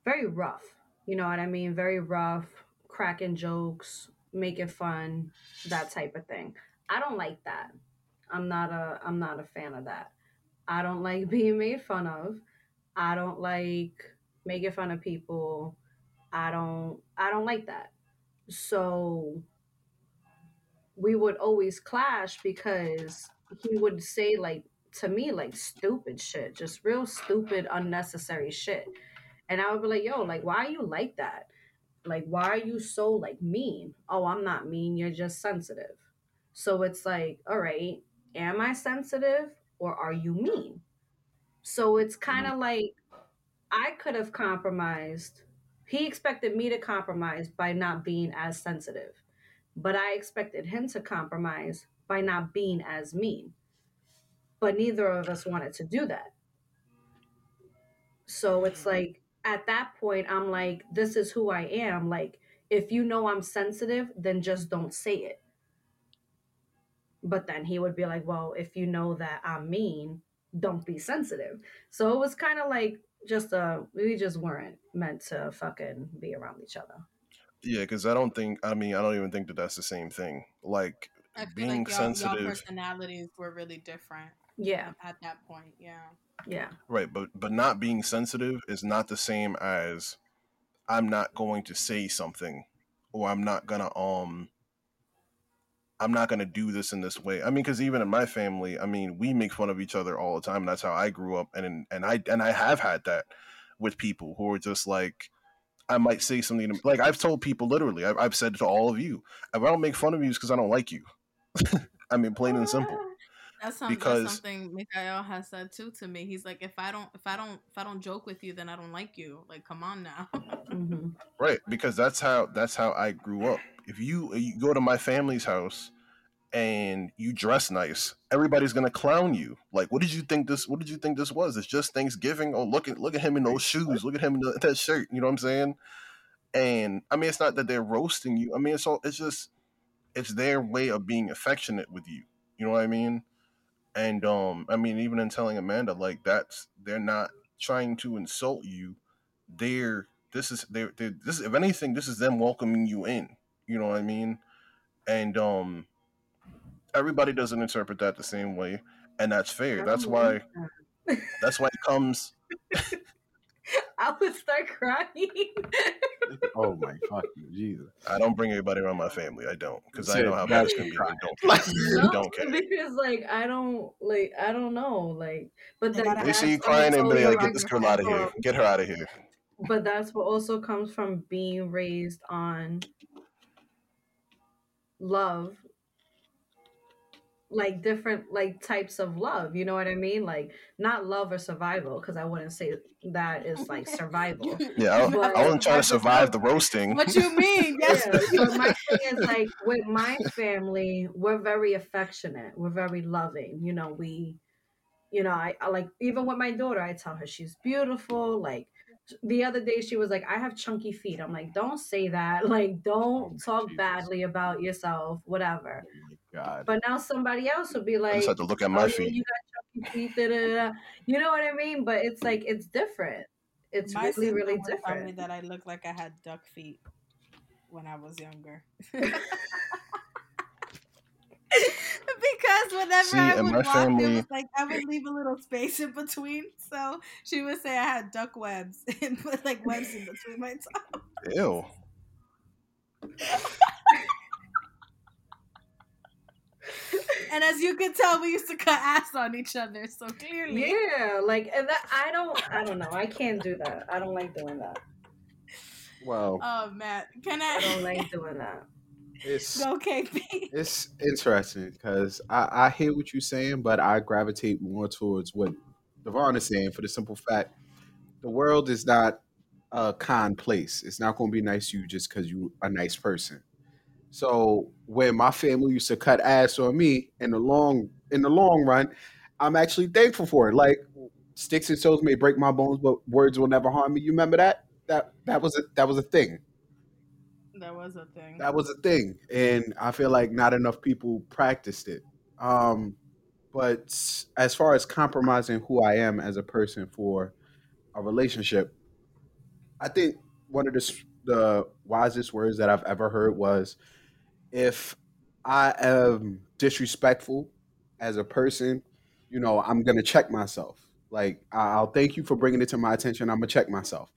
very rough. You know what I mean? Very rough, cracking jokes, making fun, that type of thing. I don't like that. I'm not a I'm not a fan of that. I don't like being made fun of. I don't like making fun of people. I don't I don't like that. So we would always clash because he would say like to me like stupid shit, just real stupid unnecessary shit. And I would be like, yo, like, why are you like that? Like, why are you so like mean? Oh, I'm not mean. You're just sensitive. So it's like, all right, am I sensitive or are you mean? So it's kind of mm-hmm. like I could have compromised. He expected me to compromise by not being as sensitive, but I expected him to compromise by not being as mean. But neither of us wanted to do that. So it's mm-hmm. like at that point, I'm like, this is who I am. Like, if you know I'm sensitive, then just don't say it. But then he would be like, well, if you know that I'm mean, don't be sensitive. So it was kind of like just uh we just weren't meant to fucking be around each other. Yeah, because I don't think. I mean, I don't even think that that's the same thing. Like i feel being like y'all, y'all sensitive, personalities were really different Yeah, at that point yeah yeah. right? But but not being sensitive is not the same as I'm not going to say something, or I'm not gonna um. I'm not gonna do this in this way. I mean, because even in my family, I mean, we make fun of each other all the time. And that's how I grew up, and and I and I have had that with people who are just like, I might say something to, like I've told people literally. I've, I've said to all of you, if I don't make fun of you, it's because I don't like you. I mean, plain and simple. That's, some, because that's something Mikhail has said too to me. He's like, if I don't, if I don't, if I don't joke with you, then I don't like you. Like, come on now. hmm right because that's how that's how I grew up. If you you go to my family's house and you dress nice, everybody's gonna clown you. Like, what did you think this? What did you think this was? It's just Thanksgiving. Oh, look at look at him in those shoes. Look at him in the, that shirt. You know what I'm saying? And I mean, it's not that they're roasting you. I mean, it's all it's just it's their way of being affectionate with you. You know what I mean? And um, I mean, even in telling Amanda, like that's they're not trying to insult you. They're this is they're, they're this if anything, this is them welcoming you in. You know what I mean? And um, everybody doesn't interpret that the same way, and that's fair. That's why that's why it comes. I would start crying. Oh my fucking Jesus! I don't bring everybody around my family. I don't because I know how that's bad can be. right. They don't care. no, They don't care. because like I don't like I don't know like, but They then gotta They see you crying and also be like, "Get this girl out of here! Get her out of here!" But that's what also comes from being raised on love, like different like types of love. You know what I mean? Like not love or survival, because I wouldn't say that is like survival. Yeah, I, But- I wasn't trying to survive the roasting. What you mean? Yes. Yeah, but my thing is like with my family, we're very affectionate. We're very loving. You know, we, you know, I, I like even with my daughter, I tell her she's beautiful. Like the other day, she was like, "I have chunky feet." I'm like, "Don't say that. Like, don't oh, talk Jesus. badly about yourself. Whatever." Oh God! But now somebody else would be like, I like, just had to look at "Oh, my yeah, feet. you got chunky feet." Da, da, da, da." You know what I mean? But it's like it's different. It's My really, really would tell me different. that I looked like I had duck feet when I was younger. because whenever See, I would my walk, it was like I would leave a little space in between. So she would say I had duck webs and put like webs in between my toes. Ew. And as you can tell, we used to cut ass on each other. So clearly, Yeah, like and that I don't I don't know. I can't do that. I don't like doing that. Well, oh man, can I I don't like doing that. It's go, KP? it's interesting because I, I hear what you're saying, but I gravitate more towards what Devon is saying for the simple fact the world is not a kind place. It's not going to be nice to you just because you're a nice person. So when my family used to cut ass on me in the long in the long run, I'm actually thankful for it. Like sticks and stones may break my bones, but words will never harm me. You remember that? That that was a that was a thing. That was a thing. That was a thing, and I feel like not enough people practiced it. Um, but as far as compromising who I am as a person for a relationship, I think one of the the wisest words that I've ever heard was, "If I am disrespectful as a person, you know, I'm gonna check myself. Like I- I'll thank you for bringing it to my attention. I'm gonna check myself.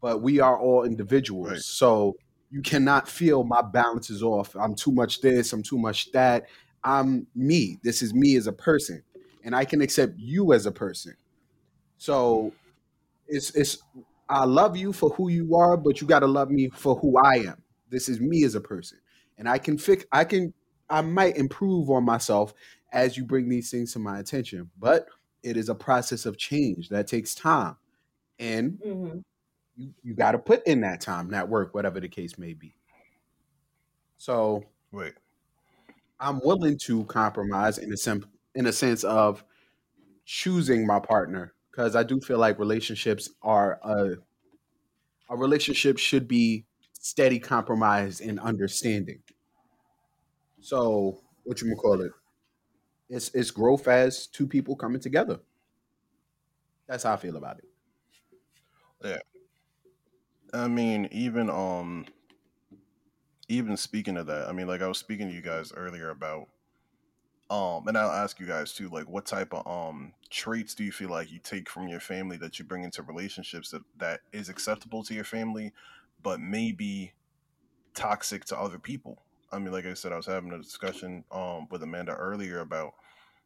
But we are all individuals, Right. so you cannot feel my balance is off. I'm too much this. I'm too much that. I'm me. This is me as a person, and I can accept you as a person. So it's it's I love you for who you are, but you got to love me for who I am. This is me as a person, and I can fix. I can. I might improve on myself as you bring these things to my attention, but it is a process of change that takes time, and hmm you, you got to put in that time, that work, whatever the case may be. So Wait. I'm willing to compromise in a sense, in a sense of choosing my partner because I do feel like relationships are a a relationship should be steady compromise and understanding. So what you call it? It's it's growth as two people coming together. That's how I feel about it. I mean, even um, even speaking of that, I mean, like I was speaking to you guys earlier about um, and I'll ask you guys too, like, what type of um traits do you feel like you take from your family that you bring into relationships that that is acceptable to your family, but maybe toxic to other people? I mean, like I said, I was having a discussion um with Amanda earlier about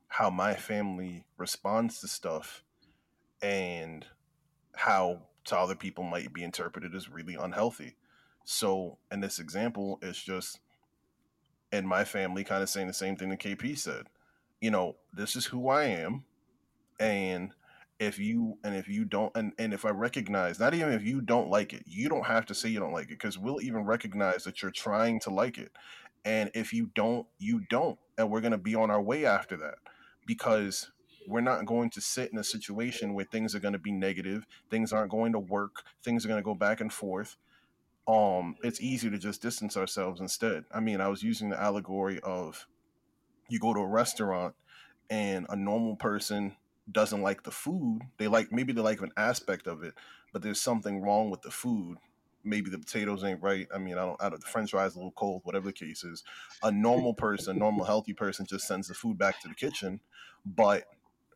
how my family responds to stuff and how to other people might be interpreted as really unhealthy. So, in this example, it's just in my family kind of saying the same thing that KP said. you know, this is who I am, and if you and if you don't and, and if i recognize not even if you don't like it you don't have to say you don't like it because we'll even recognize that you're trying to like it and if you don't you don't and we're to be on our way after that because we're not going to sit in a situation where things are going to be negative things aren't going to work things are going to go back and forth. Um it's easy to just distance ourselves instead. I mean i was using the allegory of you go to a restaurant and a normal person doesn't like the food. They like maybe they like an aspect of it but there's something wrong with the food. Maybe the potatoes ain't right. I mean i don't, I don't the french fries a little cold whatever the case is. A normal person normal healthy person just sends the food back to the kitchen but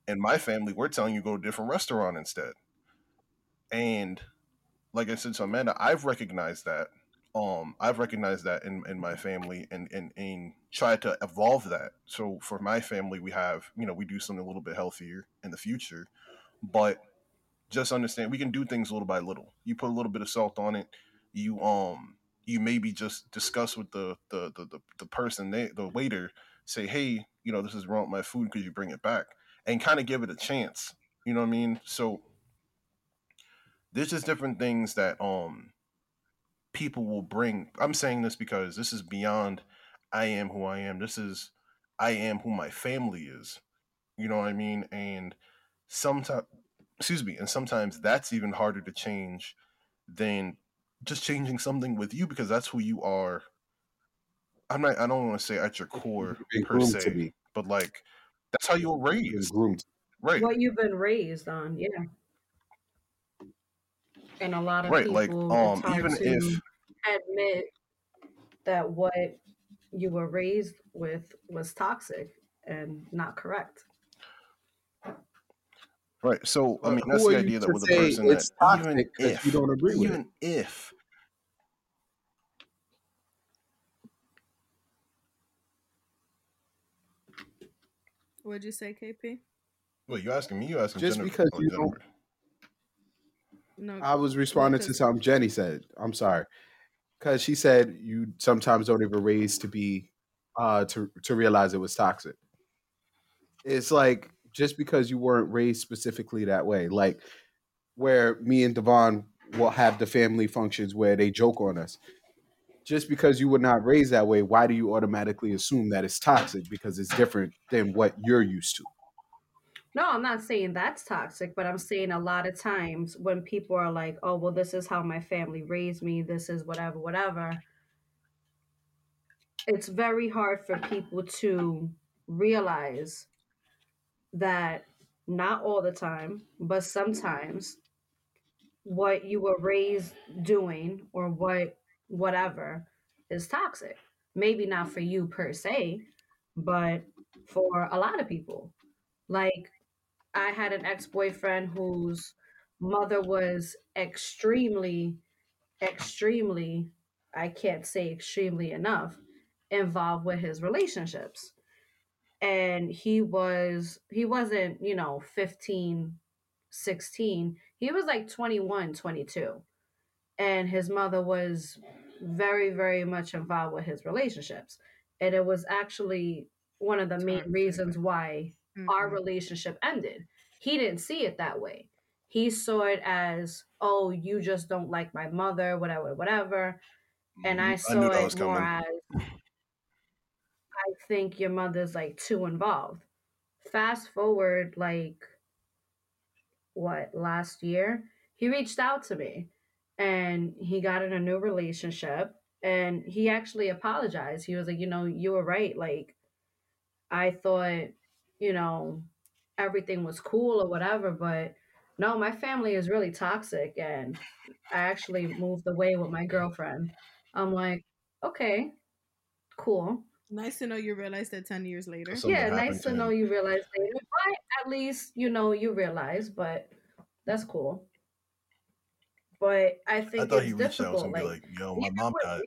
in my family we're telling you go to a different restaurant instead. And like i said to amanda i've recognized that um i've recognized that in, in my family and, and and tried to evolve that. So for my family we have you know we do something a little bit healthier in the future but just understand we can do things little by little. You put a little bit of salt on it you um you maybe just discuss with the the the, the, the person they, the waiter say hey you know this is wrong with my food could you bring it back and kind of give it a chance you know what i mean? So there's just different things that um people will bring i'm saying this because this is beyond i am who i am. This is i am who my family is you know what i mean? And sometimes excuse me and sometimes that's even harder to change than just changing something with you because that's who you are. I'm not i don't want to say at your core per se but like that's how you were You've raised groomed. right What you've been raised on, yeah. And a lot of right people, like um even to if admit that what you were raised with was toxic and not correct. right so i mean that's the idea that to with a say person that it's even toxic because you don't agree with it? even if What'd you say, KP? Wait, you asking me? You asking Just Jennifer? because you don't No. I was responding to something Jenny said. I'm sorry. Because she said you sometimes don't even raise to be uh to to realize it was toxic. It's like just because you weren't raised specifically that way, like where me and Devon will have the family functions where they joke on us. Just because you were not raised that way, why do you automatically assume that it's toxic because it's different than what you're used to? No, I'm not saying that's toxic, but I'm saying a lot of times when people are like, oh, well, this is how my family raised me, this is whatever, whatever, it's very hard for people to realize that not all the time, but sometimes what you were raised doing or what whatever is toxic. Maybe not for you per se, but for a lot of people. Like I had an ex-boyfriend whose mother was extremely extremely I can't say extremely enough involved with his relationships. And he was he wasn't, you know, 15, 16. He was like 21, 22. And his mother was very very much involved with his relationships. And it was actually one of the main reasons why our Mm-mm. relationship ended. He didn't see it that way. He saw it as, oh, you just don't like my mother, whatever, whatever. And I I saw knew that it more coming. as, I think your mother's like too involved. Fast forward, like, what, last year, he reached out to me and he got in a new relationship and he actually apologized. He was like, you know, you were right. Like, I thought, you know, everything was cool or whatever, but no, my family is really toxic and I actually moved away with my girlfriend. I'm like, okay, cool. Nice to know you realized that 10 years later. Something yeah, nice to to know you realized later. But at least, you know, you realize, but that's cool. But I I think thought he it's reached out difficult. and be Like, like, "Yo, my mom died."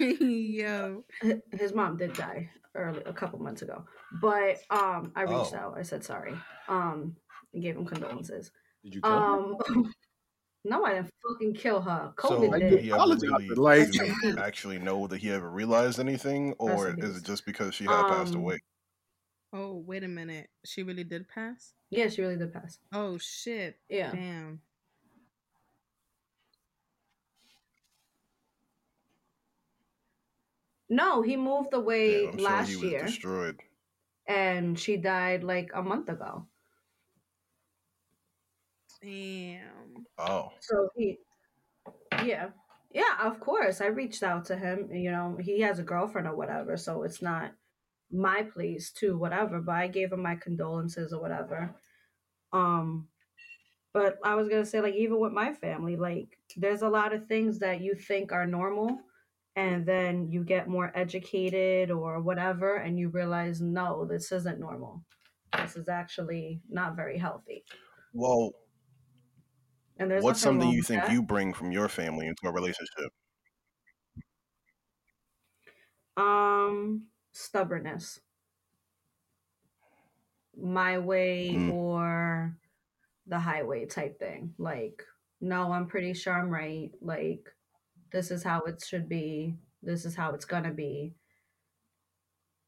me, Yo. his mom did die early a couple months ago but um i reached Oh. out i said sorry um and gave him condolences Did you kill her? um No, I didn't fucking kill her. So COVID Like, did did. he the ever apology really like- do actually know that he ever realized anything, or is it just because she had passed Um, away? Oh, wait a minute. She really did pass? Yeah, she really did pass. Oh shit. Yeah. Damn. No, he moved away Yeah, I'm sure last he was year, destroyed. and she died like a month ago. Damn. Oh, So he, yeah, yeah, of course. I reached out to him. You know, he has a girlfriend or whatever, so it's not my place to whatever. But I gave him my condolences or whatever. Um, but I was gonna say, like, even with my family, like, there's a lot of things that you think are normal, and then you get more educated or whatever, and you realize, no, this isn't normal. This is actually not very healthy. well, And there's what's something you think that. you bring from your family into a relationship? Um, stubbornness. My way Mm. or the highway type thing. Like, no, I'm pretty sure I'm right. Like, this is how it should be. This is how it's gonna be.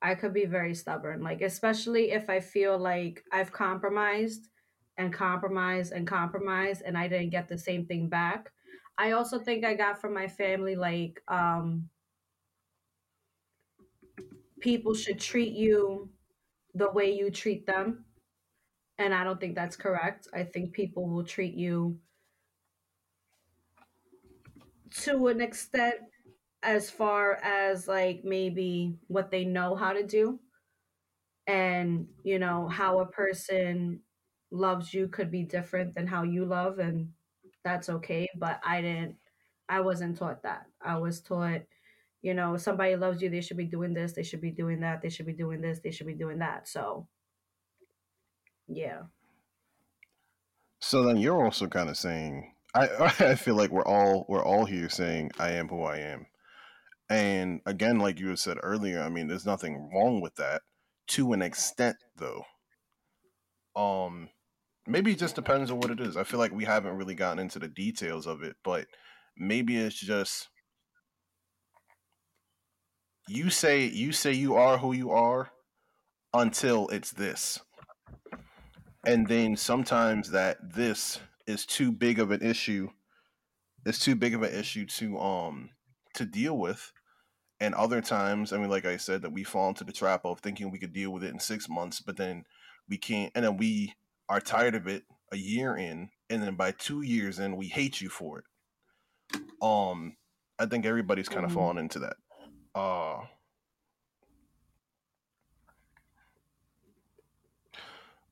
I could be very stubborn. Like, especially if I feel like I've compromised and compromised and compromised and I didn't get the same thing back. I also think I got from my family like um people should treat you the way you treat them. And I don't think that's correct. I think people will treat you to an extent as far as like maybe what they know how to do. And, you know, how a person loves you could be different than how you love. And that's okay. But I didn't, I wasn't taught that. I was taught you know, somebody loves you, they should be doing this, they should be doing that, they should be doing this, they should be doing that. So, yeah. So then you're also kind of saying, I I feel like we're all we're all here saying I am who I am, and again, like you had said earlier, I mean, there's nothing wrong with that to an extent, though. Um, maybe it just depends on what it is. I feel like we haven't really gotten into the details of it, but maybe it's just you say you say you are who you are until it's this. And then sometimes that this is too big of an issue it's too big of an issue to um to deal with. And other times i mean like i said that we fall into the trap of thinking we could deal with it in six months but then we can't and then we are tired of it a year in and then by two years in we hate you for it. Um i think everybody's kind of Mhm. fallen into that uh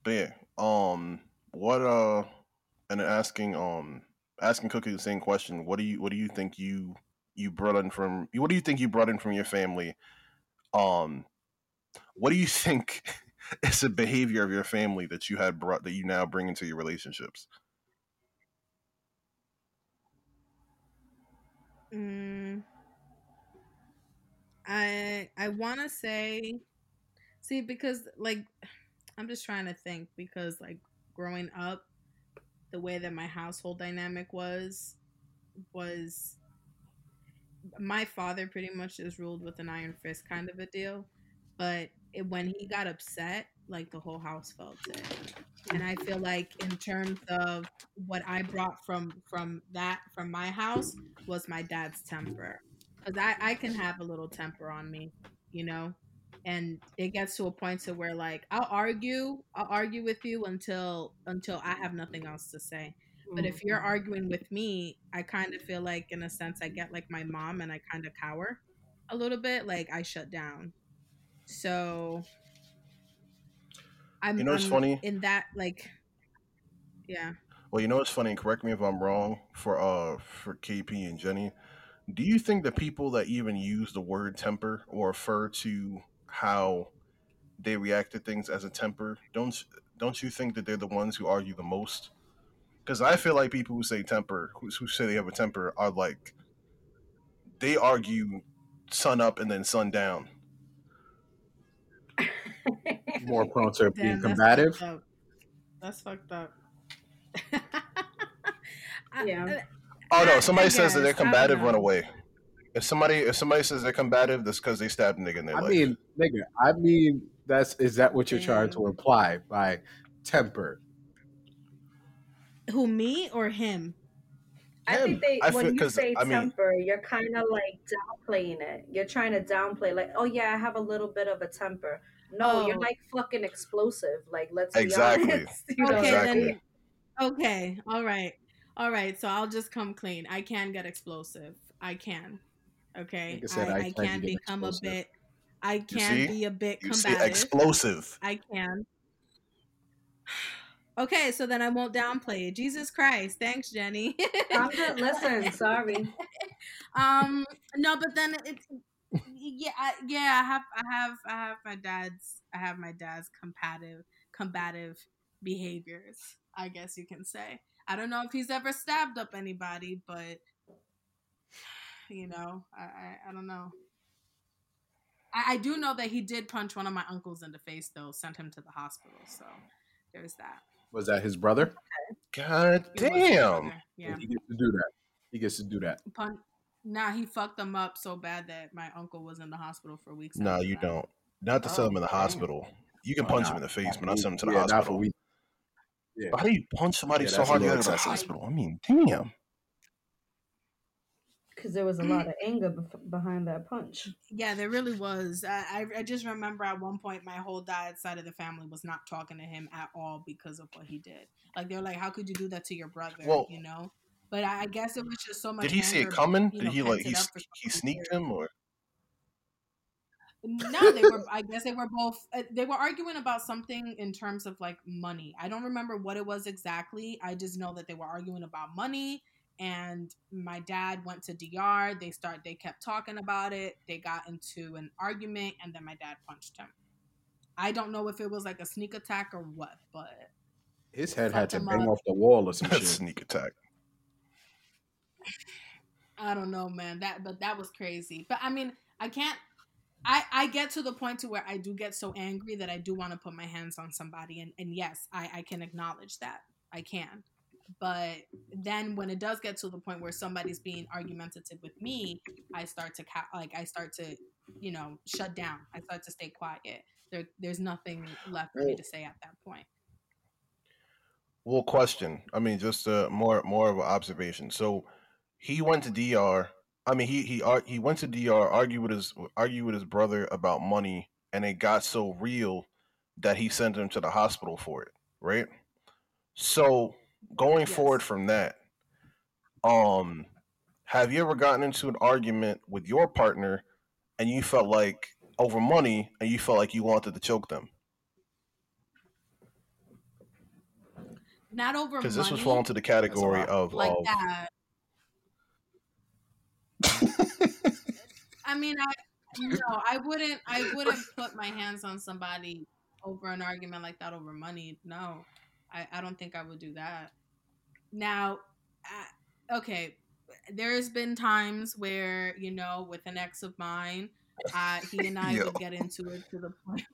but yeah um what uh and asking um asking cookie the same question what do you what do you think you you brought in from what do you think you brought in from your family? Um what do you think is a behavior of your family that you had brought that you now bring into your relationships? Mm, I I want to say, see, because like I'm just trying to think because like growing up, the way that my household dynamic was was my father pretty much just ruled with an iron fist kind of a deal, but it, when he got upset, like the whole house felt it. And I feel like in terms of what I brought from from that from my house was my dad's temper because I, I can have a little temper on me you know? And it gets to a point to where like i'll argue i'll argue with you until until i have nothing else to say. But if you're arguing with me i kind of feel like in a sense i get like my mom and i kind of cower a little bit like i shut down. So i'm You know what's I'm funny? in that like yeah. Well you know what's funny? Correct me if i'm wrong for uh for kp and jenny do you think the people that even use the word temper or refer to how they react to things as a temper don't don't you think that they're the ones who argue the most because i feel like people who say temper who, who say they have a temper are like they argue sun up and then sun down More prone to being Damn, that's combative. fucked up. That's fucked up. Yeah. Uh, Oh no! Somebody says that they're guess, I don't combative, run away. If somebody if somebody says they're combative, that's because they stabbed a nigga in their I life. mean, nigga, I mean, that's is that what you're trying to mm. imply by temper? Who me or him? I think they I when feel- you 'cause, say I mean- temper, you're kind of like downplaying it. You're trying to downplay, like, oh yeah, I have a little bit of a temper. No, you're Oh. like fucking explosive. Like, let's Exactly. be honest. You know? okay, Exactly. then. Okay, all right, all right. So I'll just come clean. I can get explosive. I can. Okay, Like I said, I, I I can can get become a bit. I You can see? be a bit you see, combative. explosive. I can. Okay, so then I won't downplay it. Jesus Christ, thanks, Jenny. I'm just listen. Sorry. um, no, but then it's yeah, I, yeah. I have, I have, I have my dad's, I have my dad's combative, combative behaviors. I guess you can say. I don't know if he's ever stabbed up anybody, but you know, I, I, I don't know. I, I do know that he did punch one of my uncles in the face, though, sent him to the hospital. So there's that. Was that his brother? God It was his damn. brother, Yeah. He gets to do that. He gets to do that. Pun- nah, he fucked them up so bad that my uncle was in the hospital for weeks. No, after you that. don't. Not to send Oh, him in the oh, damn. hospital. You can Oh, punch nah, him in the face, but not he- send him to the yeah, not for hospital. weeks. Yeah. How do you punch somebody Yeah, so hard you little gotta go to the hospital? I mean, damn. Because there was a lot of anger bef- behind that punch. Yeah, there really was. I, I I just remember at one point my whole dad's side of the family was not talking to him at all because of what he did. Like they're like, "How could you do that to your brother?" Well- you know. But I, I guess it was just so much. Did he see it anger, coming? you Did he like he pented up for he some sneaked reason. him or? No, they were. I guess they were both. Uh, they were arguing about something in terms of like money. I don't remember what it was exactly. I just know that they were arguing about money. And my dad went to DR. They start. They kept talking about it. They got into an argument, and then my dad punched him. I don't know if it was like a sneak attack or what, but His head had to bang up. off the wall or some shit. Sneak attack. I don't know, man. That but that was crazy. But I mean, I can't. I I get to the point to where I do get so angry that I do want to put my hands on somebody, and and yes, I I can acknowledge that I can. But then when it does get to the point where somebody's being argumentative with me, I start to ca- like I start to you know shut down. I start to stay quiet. There there's nothing left for me to say at that point. Well, question. I mean, just uh, more more of an observation. So, he went to DR. I mean, he he he went to DR, argued with his argued with his brother about money, and it got so real that he sent him to the hospital for it. Right. So, going Yes. forward from that, um, have you ever gotten into an argument with your partner, and you felt like over money, and you felt like you wanted to choke them? Not over Because this was fall into the category of like of that. I mean, I no, I wouldn't. I wouldn't put my hands on somebody over an argument like that over money. No, I, I don't think I would do that. Now, uh, okay, there's been times where you know, with an ex of mine, uh, he and I Yo. would get into it to the point.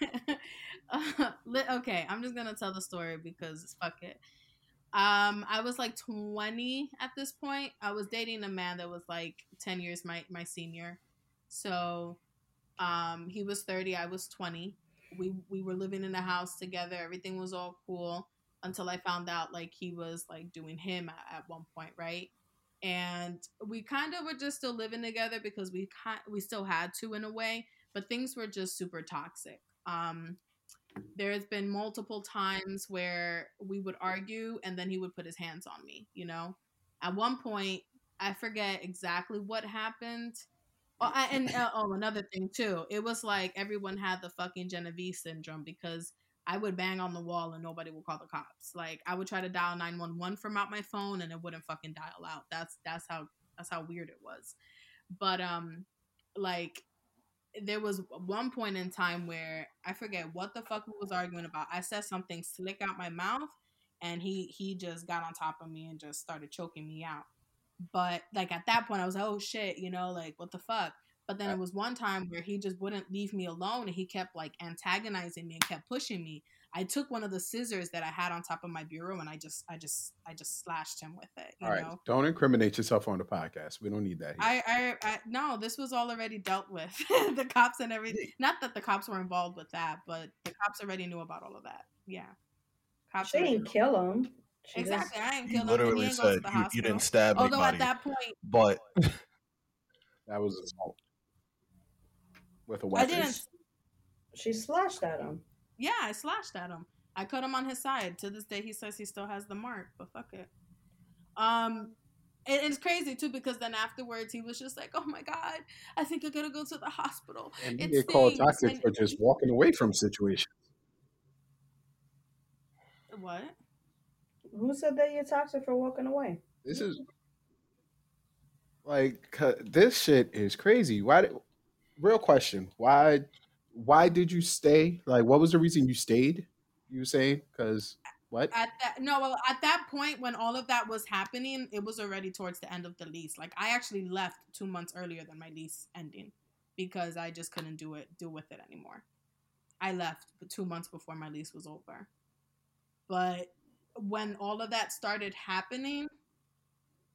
uh, okay, I'm just gonna tell the story because fuck it. Um, I was like 20 at this point. I was dating a man that was like 10 years my my senior. So, um, he was 30, I was 20. We we were living in a house together. Everything was all cool until I found out like he was like doing him at, at one point, right? And we kind of were just still living together because we kind we still had to in a way, but things were just super toxic. Um, there's been multiple times where we would argue and then he would put his hands on me you know? At one point i forget exactly what happened. Oh, I, and uh, oh another thing too. It was like everyone had the fucking Genovese syndrome because i would bang on the wall and nobody would call the cops. Like i would try to dial 911 from out my phone and it wouldn't fucking dial out. That's that's how that's how weird it was. But um like there was one point in time where I forget what the fuck we was arguing about. I said something slick out my mouth, and he he just got on top of me and just started choking me out. But like at that point, I was like, oh shit, you know, like what the fuck. But then it was one time where he just wouldn't leave me alone and he kept like antagonizing me and kept pushing me. I took one of the scissors that I had on top of my bureau and I just I just I just slashed him with it. You All right, know? don't incriminate yourself on the podcast. We don't need that. Here. I, I I no, this was all already dealt with. the cops and everything. Not that the cops were involved with that, but the cops already knew about all of that. Yeah. Cops She didn't kill him. She Exactly. just- I didn't kill him. and He literally ain't go to said you, you didn't stab Although anybody, at that point, but that was assault with a weapon. didn't. she slashed at him. Yeah, I slashed at him. I cut him on his side. To this day, he says he still has the mark, but fuck it. Um, and it's crazy too because then afterwards he was just like, "Oh my god, I think I gotta go to the hospital." And you It get called toxic and- for just walking away from situations. What? Who said that you're toxic for walking away? This is like this shit is crazy. Why? Did, real question. Why? Why did you stay? Like, what was the reason you stayed? You say because what? At that no, well, at that point when all of that was happening, it was already towards the end of the lease. Like I actually left two months earlier than my lease ending because I just couldn't do it, do with it anymore. I left two months before my lease was over. But when all of that started happening,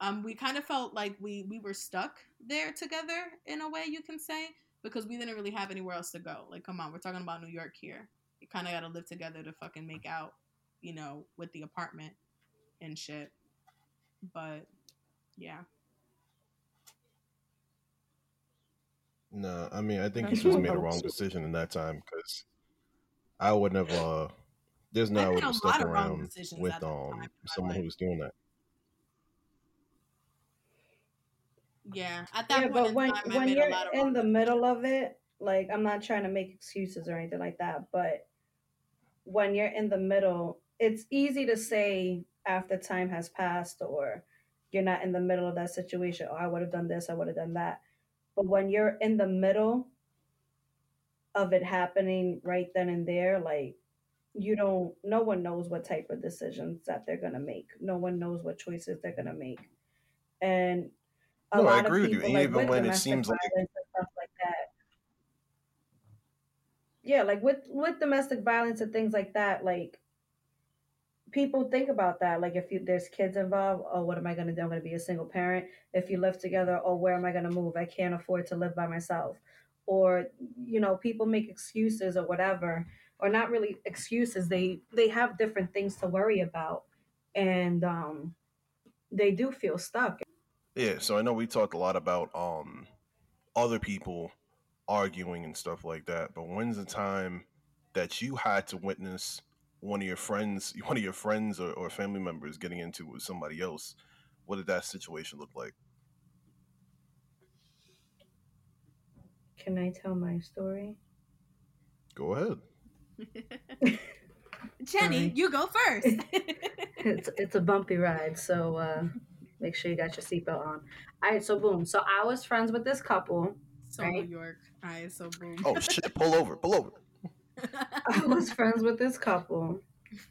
um, we kind of felt like we we were stuck there together in a way you can say because we didn't really have anywhere else to go. Like, come on, we're talking about New York here. You kind of got to live together to fucking make out, you know, with the apartment and shit. But yeah, no, I mean I think you just made a wrong decision in that time because I would never. Uh, there's no I I would have stuck around with at that time um someone who was doing that. Yeah. At that yeah, point but in when time, I when you're a lot of in the middle of it, like I'm not trying to make excuses or anything like that, but when you're in the middle, it's easy to say after time has passed or you're not in the middle of that situation. Oh, I would have done this, I would have done that. But when you're in the middle of it happening right then and there, like you don't no one knows what type of decisions that they're gonna make. No one knows what choices they're gonna make. And a No, I agree of with you. like Even with when it seems like- and stuff like that. Yeah, like with with domestic violence and things like that, like people think about that. Like if you there's kids involved, oh, what am I gonna do? I'm gonna be a single parent. If you live together, oh, where am I gonna move? I can't afford to live by myself. Or you know, people make excuses or whatever, or not really excuses. They they have different things to worry about, and um, they do feel stuck. Yeah, so I know we talked a lot about um other people arguing and stuff like that, but when's the time that you had to witness one of your friends, one of your friends or, or family members getting into it with somebody else? What did that situation look like? Can I tell my story? Go ahead. Jenny, Sorry. you go first. it's it's a bumpy ride, so uh, make sure you got your seatbelt on. All right, so boom. So I was friends with this couple. so Right. New York, I so boom. Oh shit, pull over, pull over. I was friends with this couple.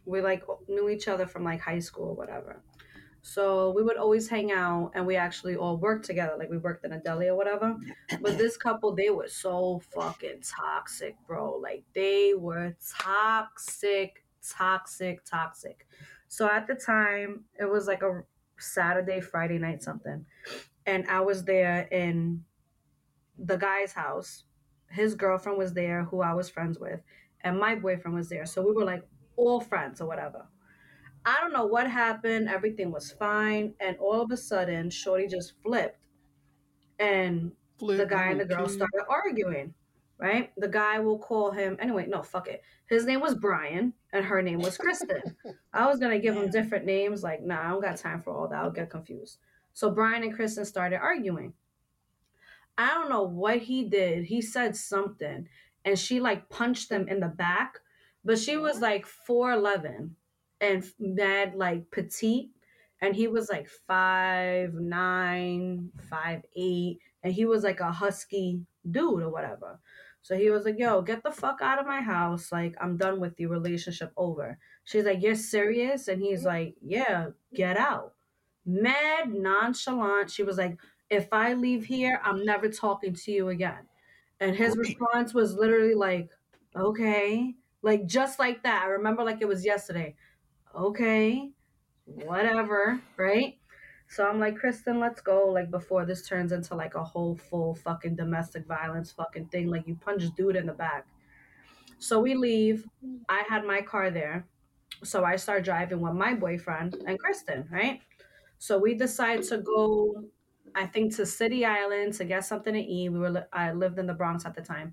We like knew each other from like high school or whatever. So we would always hang out and we actually all worked together. Like we worked in a deli or whatever. But this couple, they were so fucking toxic, bro. Like they were toxic, toxic, toxic. So at the time, it was like a Saturday, Friday night, something. And I was there in the guy's house. His girlfriend was there, who I was friends with, and my boyfriend was there. So we were like all friends or whatever. I don't know what happened. Everything was fine. And all of a sudden, Shorty just flipped. And the guy and the girl started arguing, right? The guy will call him anyway. No, fuck it. His name was Brian, and her name was Kristen. I was gonna give them different names. Like, nah, I don't got time for all that. I'll get confused. So Brian and Kristen started arguing. I don't know what he did. He said something, and she like punched him in the back. But she was like four eleven and mad like petite, and he was like five nine, five eight, and he was like a husky dude or whatever. So he was like, "Yo, get the fuck out of my house! Like, I'm done with you. Relationship over." She's like, "You're serious?" And he's mm-hmm. like, "Yeah, get out." Mad nonchalant. She was like, if I leave here, I'm never talking to you again. And his response was literally like, okay. Like just like that. I remember like it was yesterday. Okay, whatever, right? So I'm like, Kristen, let's go. Like before this turns into like a whole full fucking domestic violence fucking thing. Like you punch dude in the back. So we leave. I had my car there. So I start driving with my boyfriend and Kristen, right? So we decide to go, I think, to City Island to get something to eat. We were I lived in the Bronx at the time.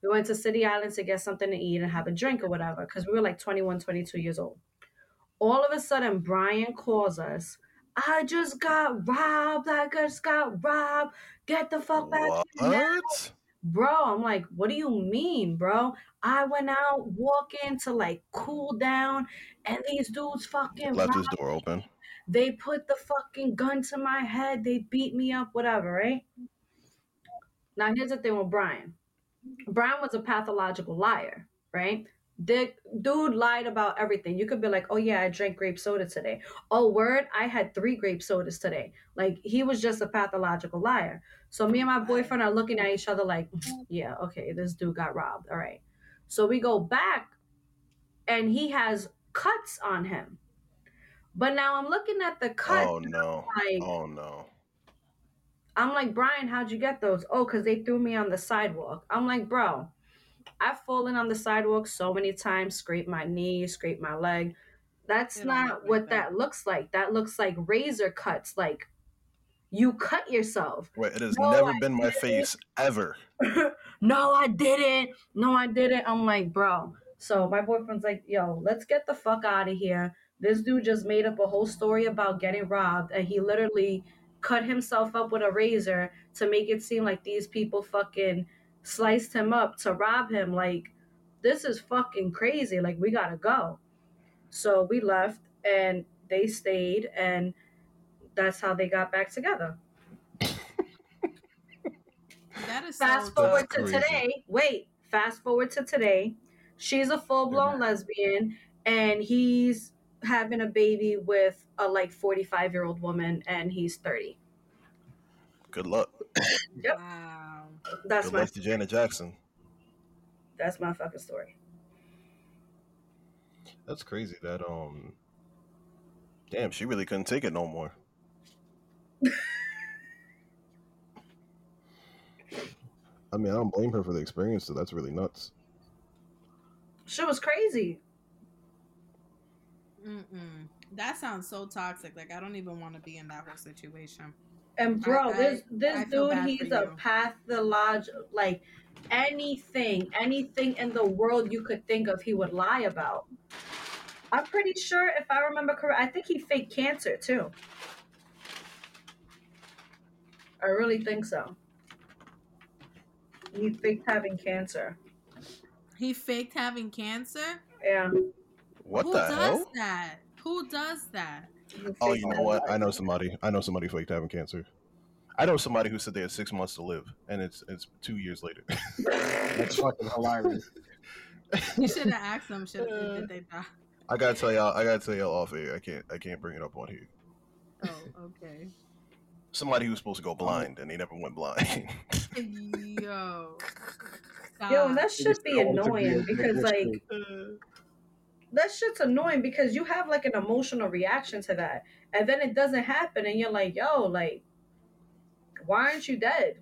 We went to City Island to get something to eat and have a drink or whatever because we were like 21, 22 years old. All of a sudden, Brian calls us. I just got robbed. I just got robbed. Get the fuck back here now What? bro i'm like what do you mean bro i went out walking to like cool down and these dudes fucking Left his door open. they put the fucking gun to my head they beat me up whatever right now here's the thing with brian brian was a pathological liar right the dude lied about everything you could be like oh yeah i drank grape soda today oh word i had three grape sodas today like he was just a pathological liar so me and my boyfriend are looking at each other like, mm, yeah, okay, this dude got robbed. All right. So we go back and he has cuts on him. But now I'm looking at the cut Oh no. like Oh no. I'm like, Brian, how'd you get those? Oh, because they threw me on the sidewalk. I'm like, bro, I've fallen on the sidewalk so many times, scraped my knee, scraped my leg. That's It don't look like what that. that looks like. That looks like razor cuts. Like you cut yourself. Wait, it has No, never I been my didn't. face ever. no, I didn't. No, I didn't. I'm like, bro. So my boyfriend's like, yo, let's get the fuck out of here. This dude just made up a whole story about getting robbed, and he literally cut himself up with a razor to make it seem like these people fucking sliced him up to rob him. Like, this is fucking crazy. Like, we gotta go. So we left, and they stayed, and that's how they got back together. That is so fast forward to crazy. today. Wait, fast forward to today. She's a full blown lesbian, and he's having a baby with a like forty five year old woman, and he's thirty. Good luck. Yep. Wow. That's Good my luck to Janet Jackson. that's my fucking story. That's crazy. That um. Damn, she really couldn't take it no more. I mean, I don't blame her for the experience, so that's really nuts. She was crazy. Mm-mm. That sounds so toxic. Like I don't even want to be in that whole situation. And bro, I- this this feel dude, he's for a you. pathological like anything, anything in the world you could think of, he would lie about. I'm pretty sure, if I remember correct, I think he faked cancer too. I really think so. He faked having cancer. He faked having cancer. Yeah. What Who the does hell? that? Who does that? He Oh, you know what? I know somebody. I know somebody who faked having cancer. I know somebody who said they had six months to live, and it's it's two years later. That's fucking hilarious. You should have asked them. Should did they die? I gotta tell y'all. I gotta tell y'all off air. I can't. I can't bring it up on here. Oh, okay. Somebody who was supposed to go oh. blind, and they never went blind. Yo. Yo, Stop. that should be annoying a because like school. That shit's annoying because you have like an emotional reaction to that, and then it doesn't happen, and you're like, yo, like, why aren't you dead?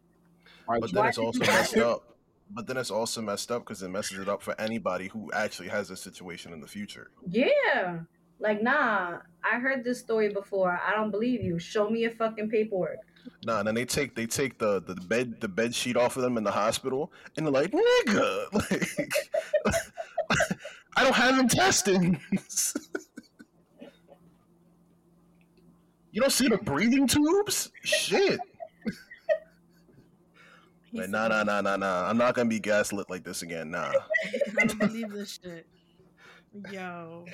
Why but you- then it's also messed to- up. But then it's also messed up because it messes it up for anybody who actually has a situation in the future. Yeah. Like, nah, I heard this story before. I don't believe you. Show me your fucking paperwork. Nah, and then they take they take the, the bed the bed sheet off of them in the hospital, and they're like, "Nigga, like, I don't have intestines. you don't see the breathing tubes? Shit. He Like, said, nah, nah, nah, nah, nah. I'm not gonna be gaslit like this again. Nah. I don't believe this shit. Yo.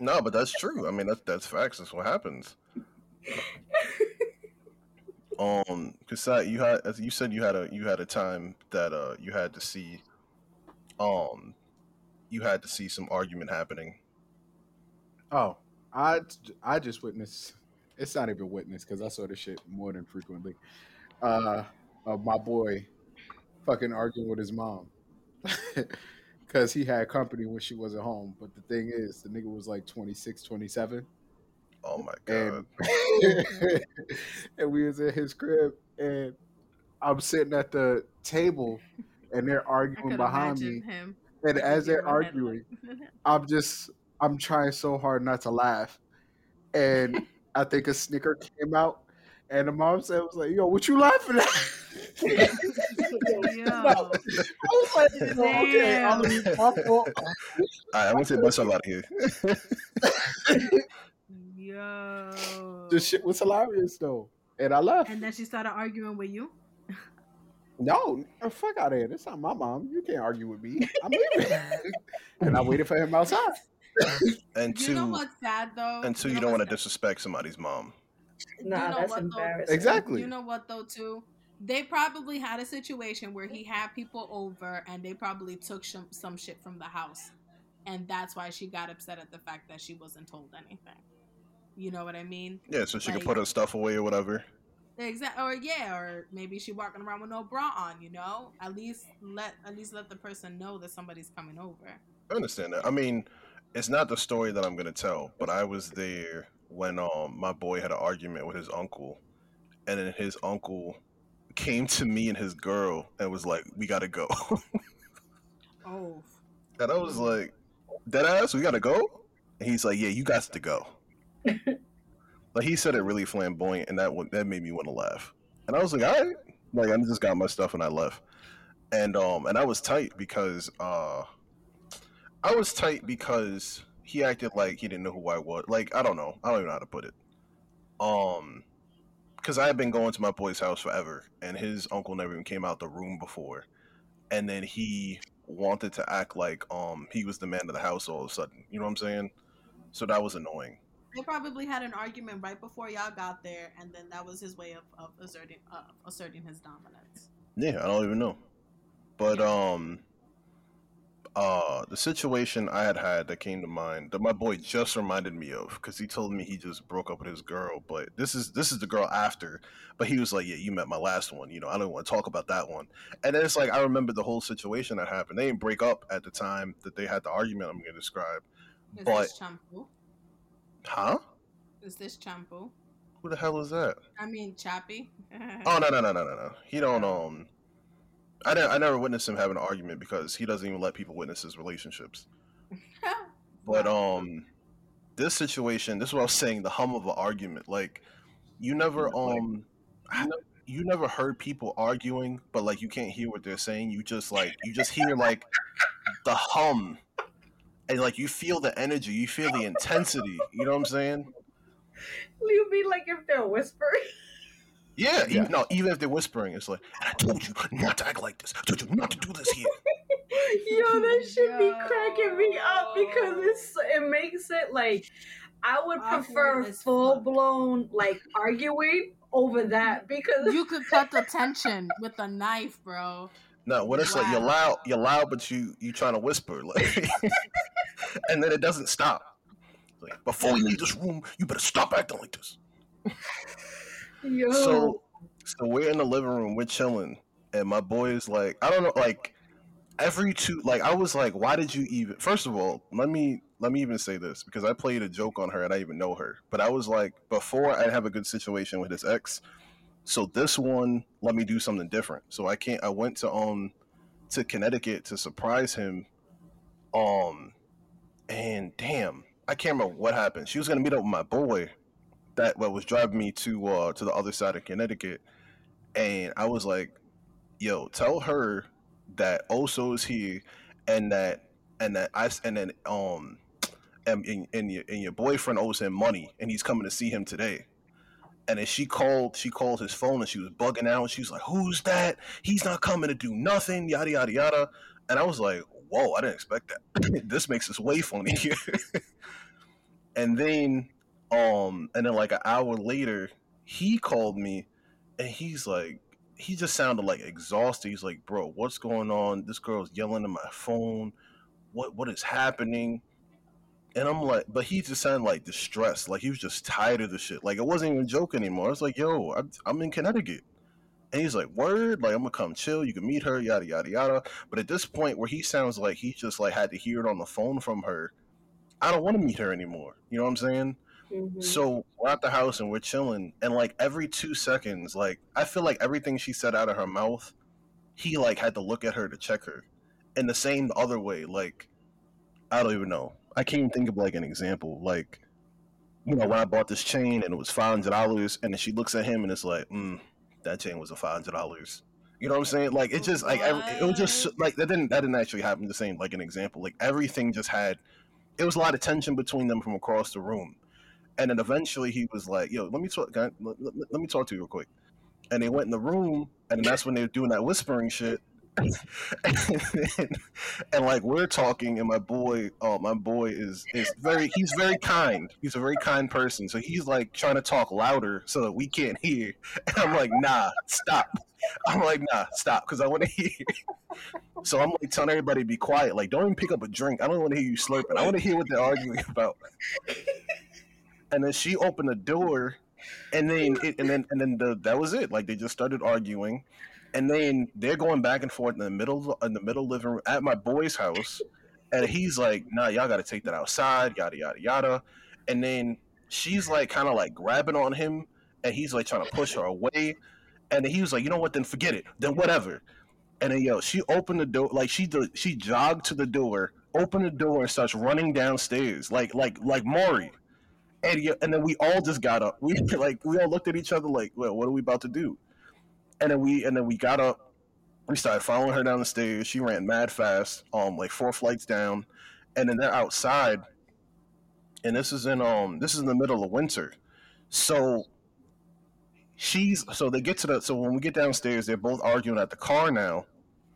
No, but that's true. I mean, that's that's facts. That's what happens. Um, cause you had as you said you had a you had a time that uh you had to see, um, you had to see some argument happening. Oh, I I just witnessed it's not even witness because I saw this shit more than frequently. Uh, of my boy fucking arguing with his mom because he had company when she wasn't home. But the thing is, the nigga was like 26, 27. Oh my god. and we was at his crib and I'm sitting at the table and they're I arguing could behind imagine me him. And as they're arguing I'm just I'm trying so hard not to laugh and I think a snicker came out and the mom said was like yo what you laughing at I was like "Oh, okay I'm Damn. my fault." All right, I'm gonna take myself out of here. Yo. the shit was hilarious though and I left And then she started arguing with you. No, fuck out of here. That's not my mom. You can't argue with me. I'm leaving. and I waited for him outside. and You know what's sad though? and two, You you know don't want to disrespect somebody's mom. Nah, You know that's what, though? embarrassing. Exactly. You know what though too? They probably had a situation where he had people over and they probably took some, some shit from the house. And that's why she got upset at the fact that she wasn't told anything. You know what I mean? Yeah, so she Like- can put her stuff away or whatever. Exactly. Or yeah, or maybe she walking around with no bra on, you know? At least let at least let the person know that somebody's coming over. I understand that. I mean, it's not the story that I'm gonna tell, but I was there when um my boy had an argument with his uncle, and then his uncle came to me and his girl and was like, "We gotta go," Oh. and I was like, "Dead ass, we gotta go." And he's like, "Yeah, you got to go." Like he said it really flamboyant, and that that made me want to laugh. And I was like, "All right," like I just got my stuff and I left. And um and I was tight because uh I was tight because he acted like he didn't know who I was. Like I don't know, I don't even know how to put it. Um, because I had been going to my boy's house forever, and his uncle never even came out the room before, and then he wanted to act like um he was the man of the house all of a sudden. You know what I'm saying? So that was annoying. They probably had an argument right before y'all got there, and then that was his way of, of asserting uh, asserting his dominance. Yeah, I don't even know. But um uh the situation I had had that came to mind that my boy just reminded me of because he told me he just broke up with his girl, but this is this is the girl after. But he was like, "Yeah, you met my last one. You know, I don't want to talk about that one." And then it's like I remember the whole situation that happened. They didn't break up at the time that they had the argument. I'm going to describe, Is but this Champu? Huh? Is this Champo? Who the hell is that? I mean Chappie. Oh no no no no no no. He don't um. I, ne- I never witnessed him having an argument because he doesn't even let people witness his relationships. But um, this situation, this is what I was saying. The hum of an argument, like you never um, you never heard people arguing, but like you can't hear what they're saying. You just like you just hear like the hum, and like you feel the energy, you feel the intensity. You know what I'm saying? You mean like if they're whispering? Yeah, Yeah. Even, no, even if they're whispering, it's like I told you not to act like this. I told you not to do this here. Yo, that should be cracking me up because it's it makes it like I would Awkward prefer as fuck. full blown like arguing over that because you could cut the tension with a knife, bro. No, what it's like you're loud, you're loud, but you you trying to whisper, like, and then it doesn't stop. Like before we leave this room, you better stop acting like this. yo, So, so we're in the living room, we're chilling, and my boy is like, I don't know, like every two, like I was like, why did you even? First of all, let me let me even say this because I played a joke on her and I even know her, but I was like, before I have a good situation with his ex, so this one, let me do something different. So I can't. I went to um to Connecticut to surprise him, um, and damn, I can't remember what happened. She was gonna meet up with my boy, that what was driving me to uh to the other side of Connecticut, and I was like, "Yo, tell her that Oso is here, and that and that I and then um and, and, and your and your boyfriend owes him money, and he's coming to see him today." And then she called, she called his phone, and she was bugging out. She was like, "Who's that? He's not coming to do nothing." Yada yada yada. And I was like, "Whoa, I didn't expect that. this makes this way funny." and then um and then like an hour later he called me and he's like he just sounded like exhausted he's like bro what's going on this girl's yelling at my phone what what is happening And I'm like, but he just sounded like distressed, like he was just tired of the shit. Like it wasn't even a joke anymore. I was like, yo, I'm, I'm in Connecticut. And he's like, word, like I'm gonna come chill. You can meet her, yada yada yada. But at this point, where he sounds like he just like had to hear it on the phone from her, I don't want to meet her anymore. You know what I'm saying? Mhm. So we're at the house and we're chilling, and like every two seconds, like I feel like everything she said out of her mouth, he like had to look at her to check her. And the same the other way, like I don't even know. I can't even think of like an example. Like, you know, when I bought this chain and it was five hundred dollars, and then she looks at him and it's like, mm, that chain was a five hundred dollars. You know what I'm saying? Like it just like every, it was just like that didn't that didn't actually happen. The same like an example. Like everything just had it was a lot of tension between them from across the room. And then eventually he was like, "Yo, let me talk. Let, let, let me talk to you real quick." And they went in the room, and that's when they were doing that whispering shit. And, and, like we're talking, and my boy, oh, my boy is is very. He's very kind. He's a very kind person. So he's like trying to talk louder so that we can't hear. And I'm like, "Nah, stop." I'm like, "Nah, stop," because I want to hear. So I'm like telling everybody be quiet. Like, don't even pick up a drink. I don't want to hear you slurping. I want to hear what they're arguing about and then she opened the door and then it, and then and then the, that was it like they just started arguing and then they're going back and forth in the middle in the middle living room at my boy's house and he's like nah y'all gotta take that outside yada yada yada. And then she's like kind of like grabbing on him and he's like trying to push her away. And he was like you know what? Then forget it. Then whatever. And then yo she opened the door like she do- she jogged to the door opened the door and starts running downstairs like like like Maury. And, yeah, and then we all just got up. We like we all looked at each other like, well, what are we about to do? And then we and then we got up. We started following her down the stairs. She ran mad fast, um, like four flights down, and then they're outside. And this is in um this is in the middle of winter, so she's so they get to the so when we get downstairs, they're both arguing at the car now,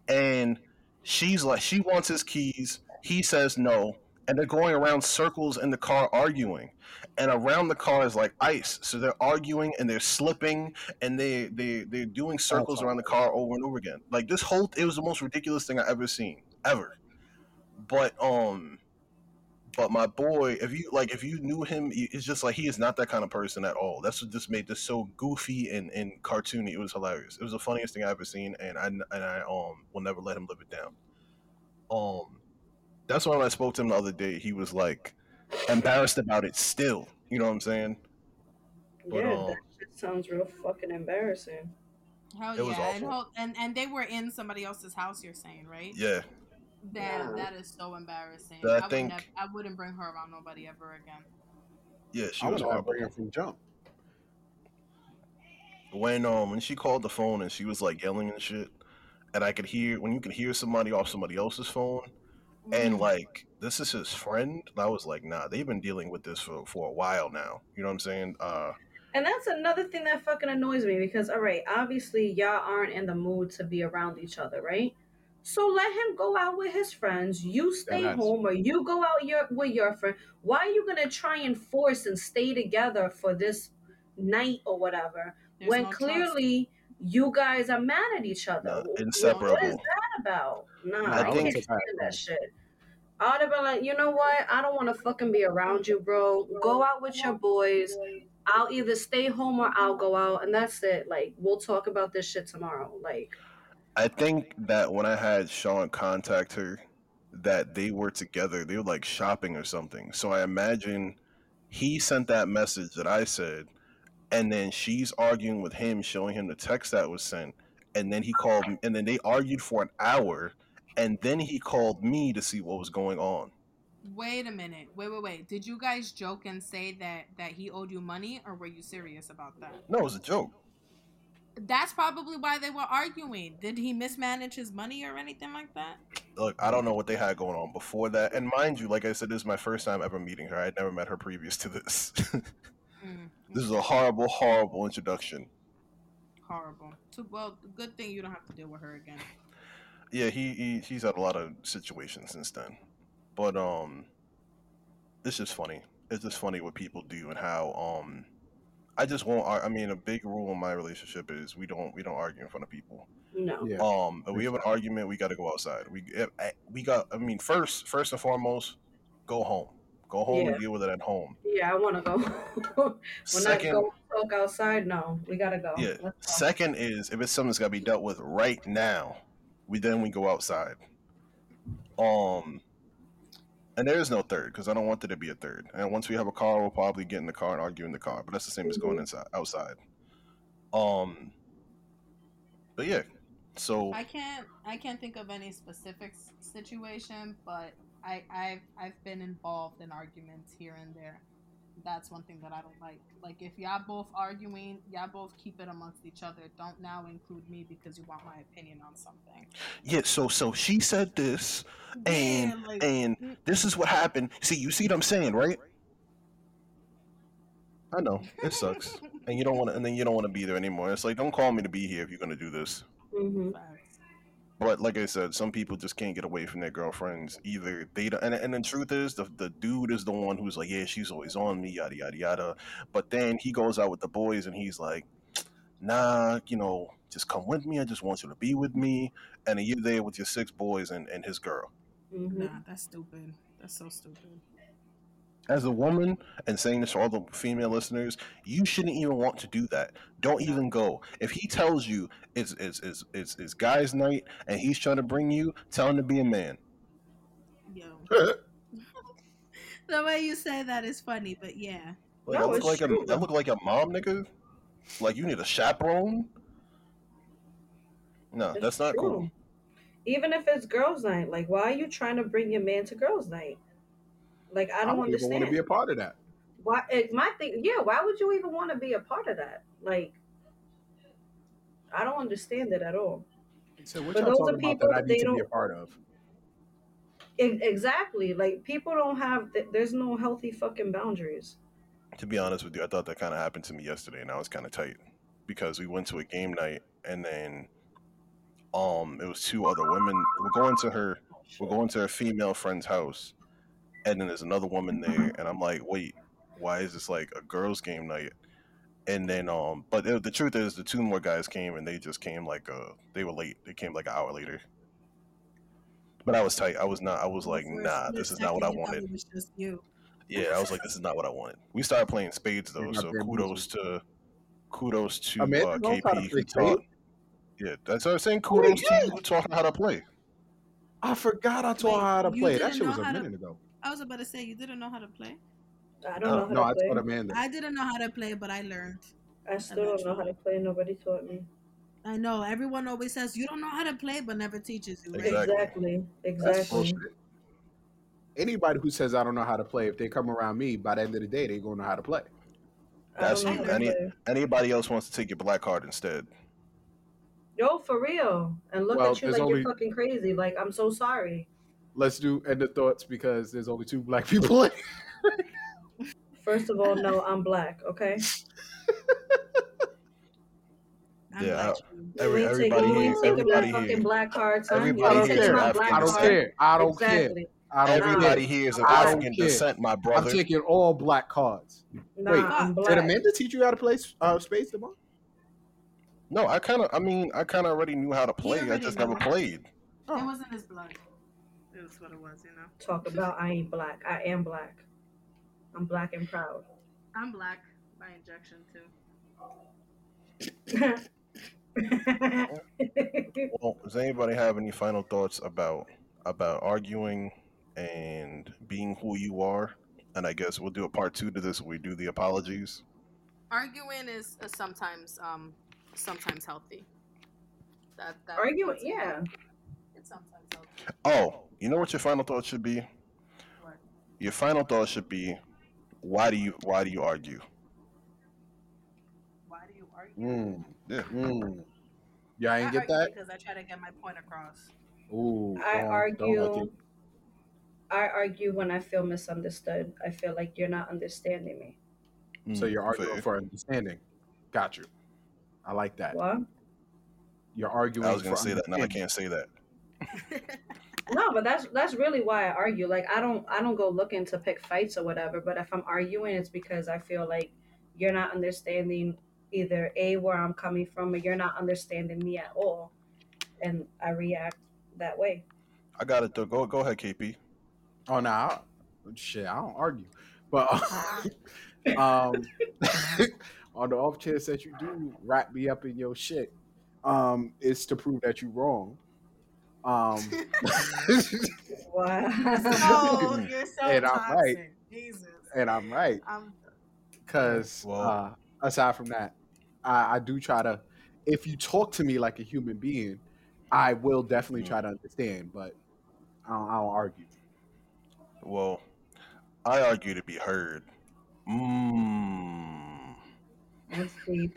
and she's like she wants his keys. He says no, and they're going around circles in the car arguing and around the car is like ice. So they're arguing and they're slipping and they they they're doing circles around the car over and over again. Like this whole it was the most ridiculous thing i ever seen ever. But um but my boy if you like if you knew him it's just like he is not that kind of person at all. That's what just made this so goofy and, and cartoony. It was hilarious. It was the funniest thing i ever seen and i and i um will never let him live it down. Um that's why when i spoke to him the other day. He was like embarrassed about it still you know what i'm saying But, yeah, um, that shit sounds real fucking embarrassing. Hell It was yeah, and, awful. and and they were in somebody else's house. You're saying, right? yeah Damn, Yeah. that is so embarrassing. But I I, would think- nev- I wouldn't bring her around nobody ever again. yeah she I was would have horrible bring her from jump. when um when she called the phone and she was like yelling and shit and i could hear when you can hear somebody off somebody else's phone and Mhm. like this is his friend i was like nah they've been dealing with this for for a while now you know what i'm saying uh And that's another thing that fucking annoys me because, all right, obviously y'all aren't in the mood to be around each other, right? So let him go out with his friends. You stay home, or you go out your with your friend. Why are you gonna try and force and stay together for this night or whatever There's when no trust. clearly you guys are mad at each other? uh, What is inseparable that about? Nah, I I, can't stand that shit. I'd have been like, you know what? I don't want to fucking be around you, bro. Go out with your boys. I'll either stay home or I'll go out, and that's it. Like, we'll talk about this shit tomorrow. Like, i think that when i had sean contact her that they were together they were like shopping or something so i imagine he sent that message that i said and then she's arguing with him showing him the text that was sent and then he called me, and then they argued for an hour and then he called me to see what was going on Wait a minute. Wait, wait, wait. Did you guys joke and say that that he owed you money, or were you serious about that? no it was a joke That's probably why they were arguing. Did he mismanage his money or anything like that? look i don't know what they had going on before that and mind you like i said this is my first time ever meeting her i had never met her previous to this Mm, this is a horrible horrible introduction horrible. Too, well, good thing you don't have to deal with her again. Yeah he, he he's had a lot of situations since then but um it's just funny it's just funny what people do and how um i just won't i mean a big rule in my relationship is we don't we don't argue in front of people no. Yeah. um if we have an argument we got to go outside we eh, eh, we got i mean first first and foremost go home Go home Yeah. and deal with it at home. Yeah, I want to go. when Second, I go talk outside, no, we gotta go. yeah. Go. Second is if it's something that's got to be dealt with right now, we then we go outside. Um, and there is no third because I don't want there to be a third. And once we have a car, we'll probably get in the car and argue in the car. But that's the same as going Mhm. inside outside. Um, but yeah. So I can't I can't think of any specific situation, but I I've I've been involved in arguments here and there. That's one thing that I don't like. Like if y'all both arguing, y'all both keep it amongst each other. Don't now include me because you want my opinion on something. yeah. So so she said this, and Yeah, like, and mm, this is what happened. See, you see what I'm saying, right? I know it sucks, and you don't want to, and then you don't want to be there anymore. It's like, don't call me to be here if you're gonna do this. Mhm. Facts. But like I said, some people just can't get away from their girlfriends. Either they don't, and, and the truth is, the the dude is the one who's like, yeah, she's always on me, yada yada yada. But then he goes out with the boys and he's like, nah, you know, just come with me. I just want you to be with me. And you're there with your six boys and, and his girl. Mhm. Nah, that's stupid. That's so stupid. As a woman, and saying this to all the female listeners, you shouldn't even want to do that. Don't even go. If he tells you it's it's it's it's, it's guys' night and he's trying to bring you, tell him to be a man. Yo. the way you say that is funny, but yeah. Like, No, I look like a true, I look like a mom, nigga. Like you need a chaperone. No, It's that's not true. cool. Even if it's girls' night, like, why are you trying to bring your man to girls' night? Like, I I don't, I don't even understand. want to be a part of that. why? It, my thing, yeah. Why would you even want to be a part of that? Like, I don't understand it at all. So what But y'all those talking are about people that I that need they to be a don't- part of? Exactly. Like, people don't have. There's no healthy fucking boundaries. To be honest with you, I thought that kind of happened to me yesterday, and I was kind of tight because we went to a game night, and then um, it was two other women. We're going to her. We're going to her female friend's house, and then there's another woman there, and I'm like, wait, why is this like a girls' game night? And then, um, but the the truth is, the two more guys came, and they just came like uh, they were late. They came like an hour later. But I was tight. I was not. I was like, For nah, this is not what I second, you thought wanted. It was just you. Yeah, I was like, this is not what I wanted. We started playing spades though, so kudos to kudos to uh, knows to KP who taught. Yeah, that's what I was saying. Kudos to you who taught her how to play. I forgot I taught Wait, her how to play. That shit was a how to- minute ago. I was about to say you didn't know how to play. I don't Uh, know how No, I to play. taught Amanda. I didn't know how to play, but I learned. I still don't know how to play. Nobody taught me. I know everyone always says you don't know how to play, but never teaches you. Right? Exactly. Exactly. Exactly. bullshit. Anybody who says I don't know how to play, if they come around me, by the end of the day, they're gonna know how to play. I That's you. Any- Anybody else wants to take your black card instead? Yo, for real. And look Well, at you like only- you're fucking crazy. Like, I'm so sorry. Let's do end of thoughts because there's only two black people. First of all, no, I'm black, okay? I'm Yeah, glad Every- everybody taking, you here- ain't taking my everybody fucking black card, son. everybody you I ain't don't here taking is my care. I don't care. I don't care. exactly. I don't Everybody care. here is of African descent, my brother. I'm taking all black cards. Nah, Wait, I'm Did. Amanda teach you how to play uh, spades, Devon? No, I kind of. I mean, I kind of already knew how to play. I just never played. It was in his blood. It was what it was, you know. Talk about I ain't black. I am black. I'm black and proud. I'm black by injection too. Well, does anybody have any final thoughts about about arguing and being who you are? And I guess we'll do a part two to this. We do the apologies. Arguing is, is sometimes um sometimes healthy. That, that Arguing, yeah. It's sometimes healthy. Oh, you know what your final thought should be? What? Your final thought should be, why do you why do you argue? Why do you argue? Mm, Yeah. mm. Yeah, I I ain't get argue that. because I try to get my point across. Ooh, I don't- argue. don't like it. I argue when I feel misunderstood. I feel like you're not understanding me. So Mm, you're arguing fair. for understanding. Got you. I like that. What? You're arguing. I was gonna say that. Now I can't say that. No, but that's that's really why I argue. Like I don't I don't go looking to pick fights or whatever. But if I'm arguing, it's because I feel like you're not understanding either a where I'm coming from or you're not understanding me at all, and I react that way. I got it. Though. Go go ahead, KP. Oh no, I, shit, I don't argue. But um, on the off chance that you do wrap me up in your shit, um, it's to prove that you're wrong. Um, Wow. Oh, you're so And I'm right. Jesus. and I'm right because uh, aside from that, I, I do try to. If you talk to me like a human being, I will definitely Mm. try to understand, but I don't, I don't argue. Well, I argue to be heard. Mmm. That's deep.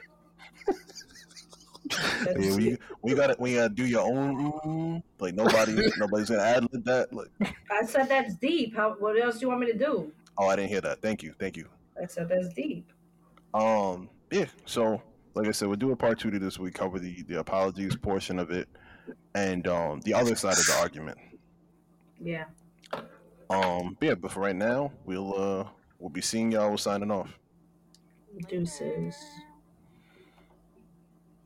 Yeah, we we gotta we gotta do your own mm, like nobody nobody's gonna ad lib that. Like, I said that's deep. How? What else do you want me to do? oh, I didn't hear that. Thank you, thank you. I said that's deep. Um, yeah. So, like I said, we'll do a part two to this. We cover the the apologies portion of it, and um the other side of the argument. Yeah. Um, yeah. But for right now, we'll uh we'll be seeing y'all. We're signing off. Deuces.